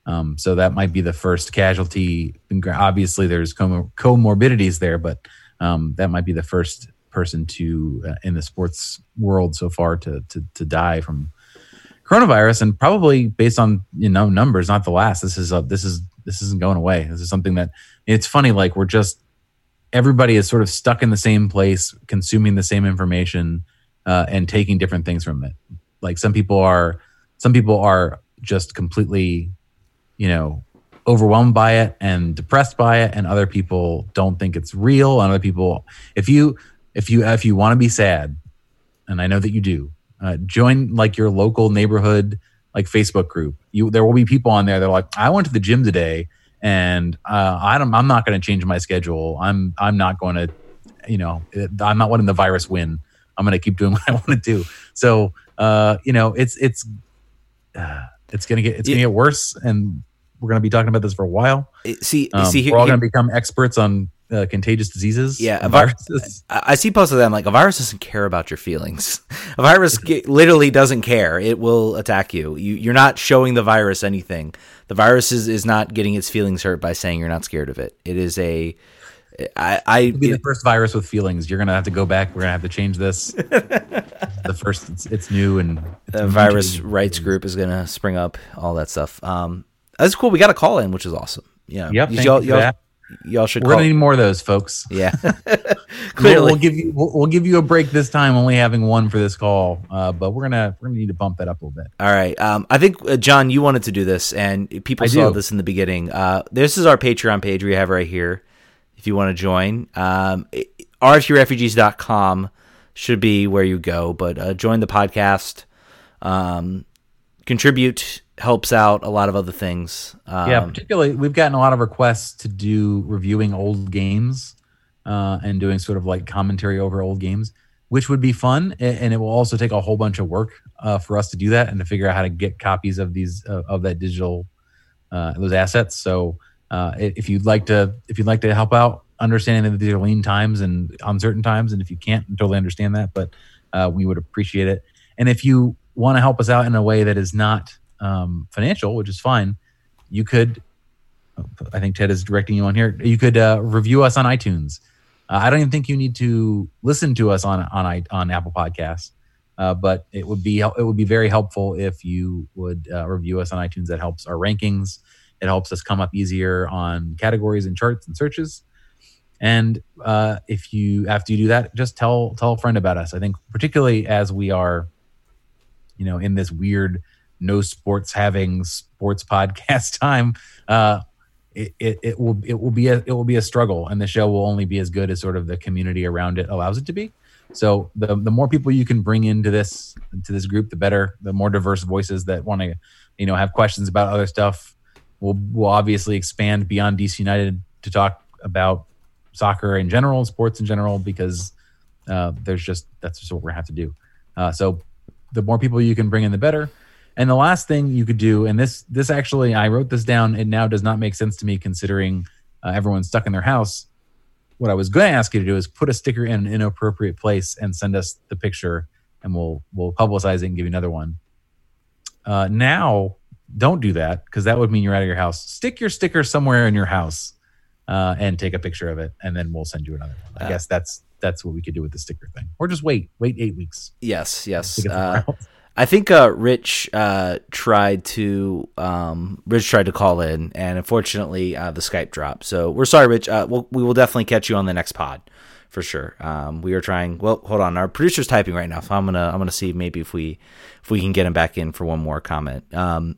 Um, so that might be the first casualty. Obviously, there's com- comorbidities there, but um, that might be the first person to uh, in the sports world so far to to to die from coronavirus, and probably based on you know numbers, not the last. This is a, this is this isn't going away. This is something that it's funny. Like we're just everybody is sort of stuck in the same place, consuming the same information, uh, and taking different things from it. Like some people are some people are just completely, you know, overwhelmed by it and depressed by it and other people don't think it's real and other people if you if you if you want to be sad and i know that you do uh, join like your local neighborhood like facebook group. You there will be people on there that are like i went to the gym today and uh, i don't i'm not going to change my schedule. I'm i'm not going to you know i'm not letting the virus win. I'm going to keep doing what i want to do. So uh you know it's it's uh, it's gonna get it's gonna get worse and we're going to be talking about this for a while. See, Um, see, here, we're all going to become experts on uh, contagious diseases. Yeah, viruses. I I see posts of them like a virus doesn't care about your feelings. A virus ge- literally doesn't care. It will attack you. you. You're not showing the virus anything. The virus is, is not getting its feelings hurt by saying you're not scared of it. It is a. I. I be the first virus with feelings. You're going to have to go back. We're going to have to change this. the first, it's, it's new and the virus rights group is gonna spring up. All that stuff. Um, that's cool. We got a call in, which is awesome. Yeah. Yep, You- thank y'all, you for y'all, that. y'all should We're call. going to need more of those, folks. yeah. We'll, Clearly. we'll give you we'll, we'll give you a break this time, only having one for this call. Uh, but we're gonna we're gonna need to bump that up a little bit. All right. Um, I think uh, John, you wanted to do this, and people I saw do. this in the beginning. Uh, this is our Patreon page we have right here. If you want to join, um, rtrefugees.com should be where you go. But uh, join the podcast, um, contribute, helps out a lot of other things. Um, yeah, particularly we've gotten a lot of requests to do reviewing old games uh, and doing sort of like commentary over old games, which would be fun, and it will also take a whole bunch of work uh, for us to do that and to figure out how to get copies of these uh, of that digital uh, those assets. So uh, if you'd like to if you'd like to help out understanding that these are lean times and uncertain times, and if you can't totally understand that, but uh, we would appreciate it. And if you want to help us out in a way that is not um, financial, which is fine, you could. I think Ted is directing you on here. You could uh, review us on iTunes. Uh, I don't even think you need to listen to us on on on Apple Podcasts, uh, but it would be it would be very helpful if you would uh, review us on iTunes. That helps our rankings. It helps us come up easier on categories and charts and searches. And uh, if you after you do that, just tell tell a friend about us. I think particularly as we are, you know, in this weird no sports having sports podcast time, uh, it, it, it will it will be a it will be a struggle, and the show will only be as good as sort of the community around it allows it to be. So the the more people you can bring into this to this group, the better. The more diverse voices that want to, you know, have questions about other stuff. We'll we'll obviously expand beyond DC United to talk about soccer in general, sports in general, because uh, there's just that's just what we're gonna have to do. Uh, so the more people you can bring in, the better. And the last thing you could do, and this this actually I wrote this down. It now does not make sense to me considering uh, everyone's stuck in their house. What I was going to ask you to do is put a sticker in an inappropriate place and send us the picture, and we'll we'll publicize it and give you another one. Uh, now, don't do that because that would mean you're out of your house. Stick your sticker somewhere in your house uh, and take a picture of it, and then we'll send you another one. I Uh, guess that's that's what we could do with the sticker thing, or just wait, wait eight weeks. Yes, yes. I think uh, Rich uh, tried to um, Rich tried to call in, and unfortunately uh, the Skype dropped. So we're sorry, Rich. Uh, we'll, we will definitely catch you on the next pod for sure. Um, we are trying. Well, hold on. Our producer's typing right now, so I'm gonna I'm gonna see maybe if we if we can get him back in for one more comment. Um,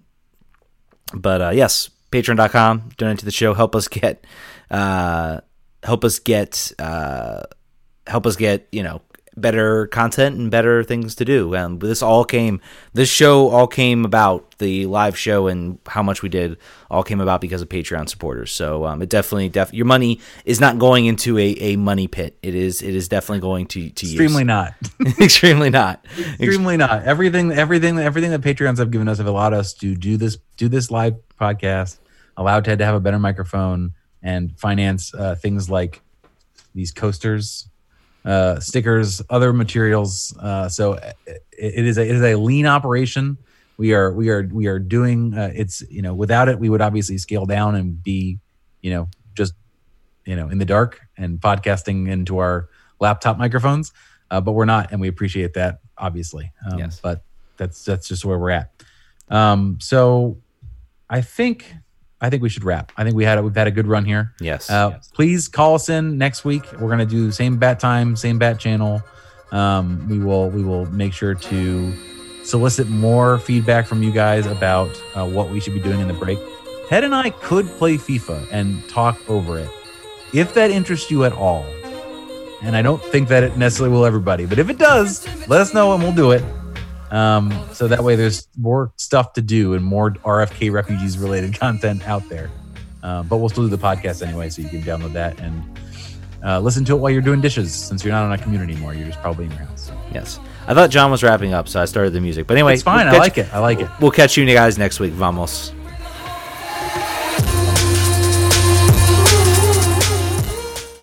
but uh, yes, Patreon.com. Donate to the show. Help us get uh, help us get help us get you know better content and better things to do. Um, this all came, this show all came about the live show and how much we did all came about because of Patreon supporters. So um, it definitely, def- your money is not going into a, a money pit. It is, it is definitely going to to Extremely use. not. extremely not. Extremely not. Everything, everything, everything that Patreons have given us have allowed us to do this, do this live podcast, allowed Ted to have a better microphone, and finance uh, things like these coasters, uh, stickers, other materials. Uh, so it, it is a, it is a lean operation. We are we are we are doing. Uh, it's you know without it we would obviously scale down and be you know just you know in the dark and podcasting into our laptop microphones, uh, but we're not, and we appreciate that obviously. Um, Yes. But that's that's just where we're at. Um, so I think I think we should wrap. I think we had a, we've had a good run here. Yes. Uh, Please call us in next week. We're gonna do same bat time, same bat channel. Um, we will we will make sure to solicit more feedback from you guys about uh, what we should be doing in the break. Ted and I could play FIFA and talk over it if that interests you at all. And I don't think that it necessarily will everybody, but if it does, let us know and we'll do it. Um, so that way there's more stuff to do and more RFK refugees related content out there. Uh, but we'll still do the podcast anyway, so you can download that and uh, listen to it while you're doing dishes since you're not on a commute anymore. You're just probably in your house. yes. I thought John was wrapping up, so I started the music. But anyway, It's fine. we'll I like it. I like it. We'll catch you guys next week. Vamos.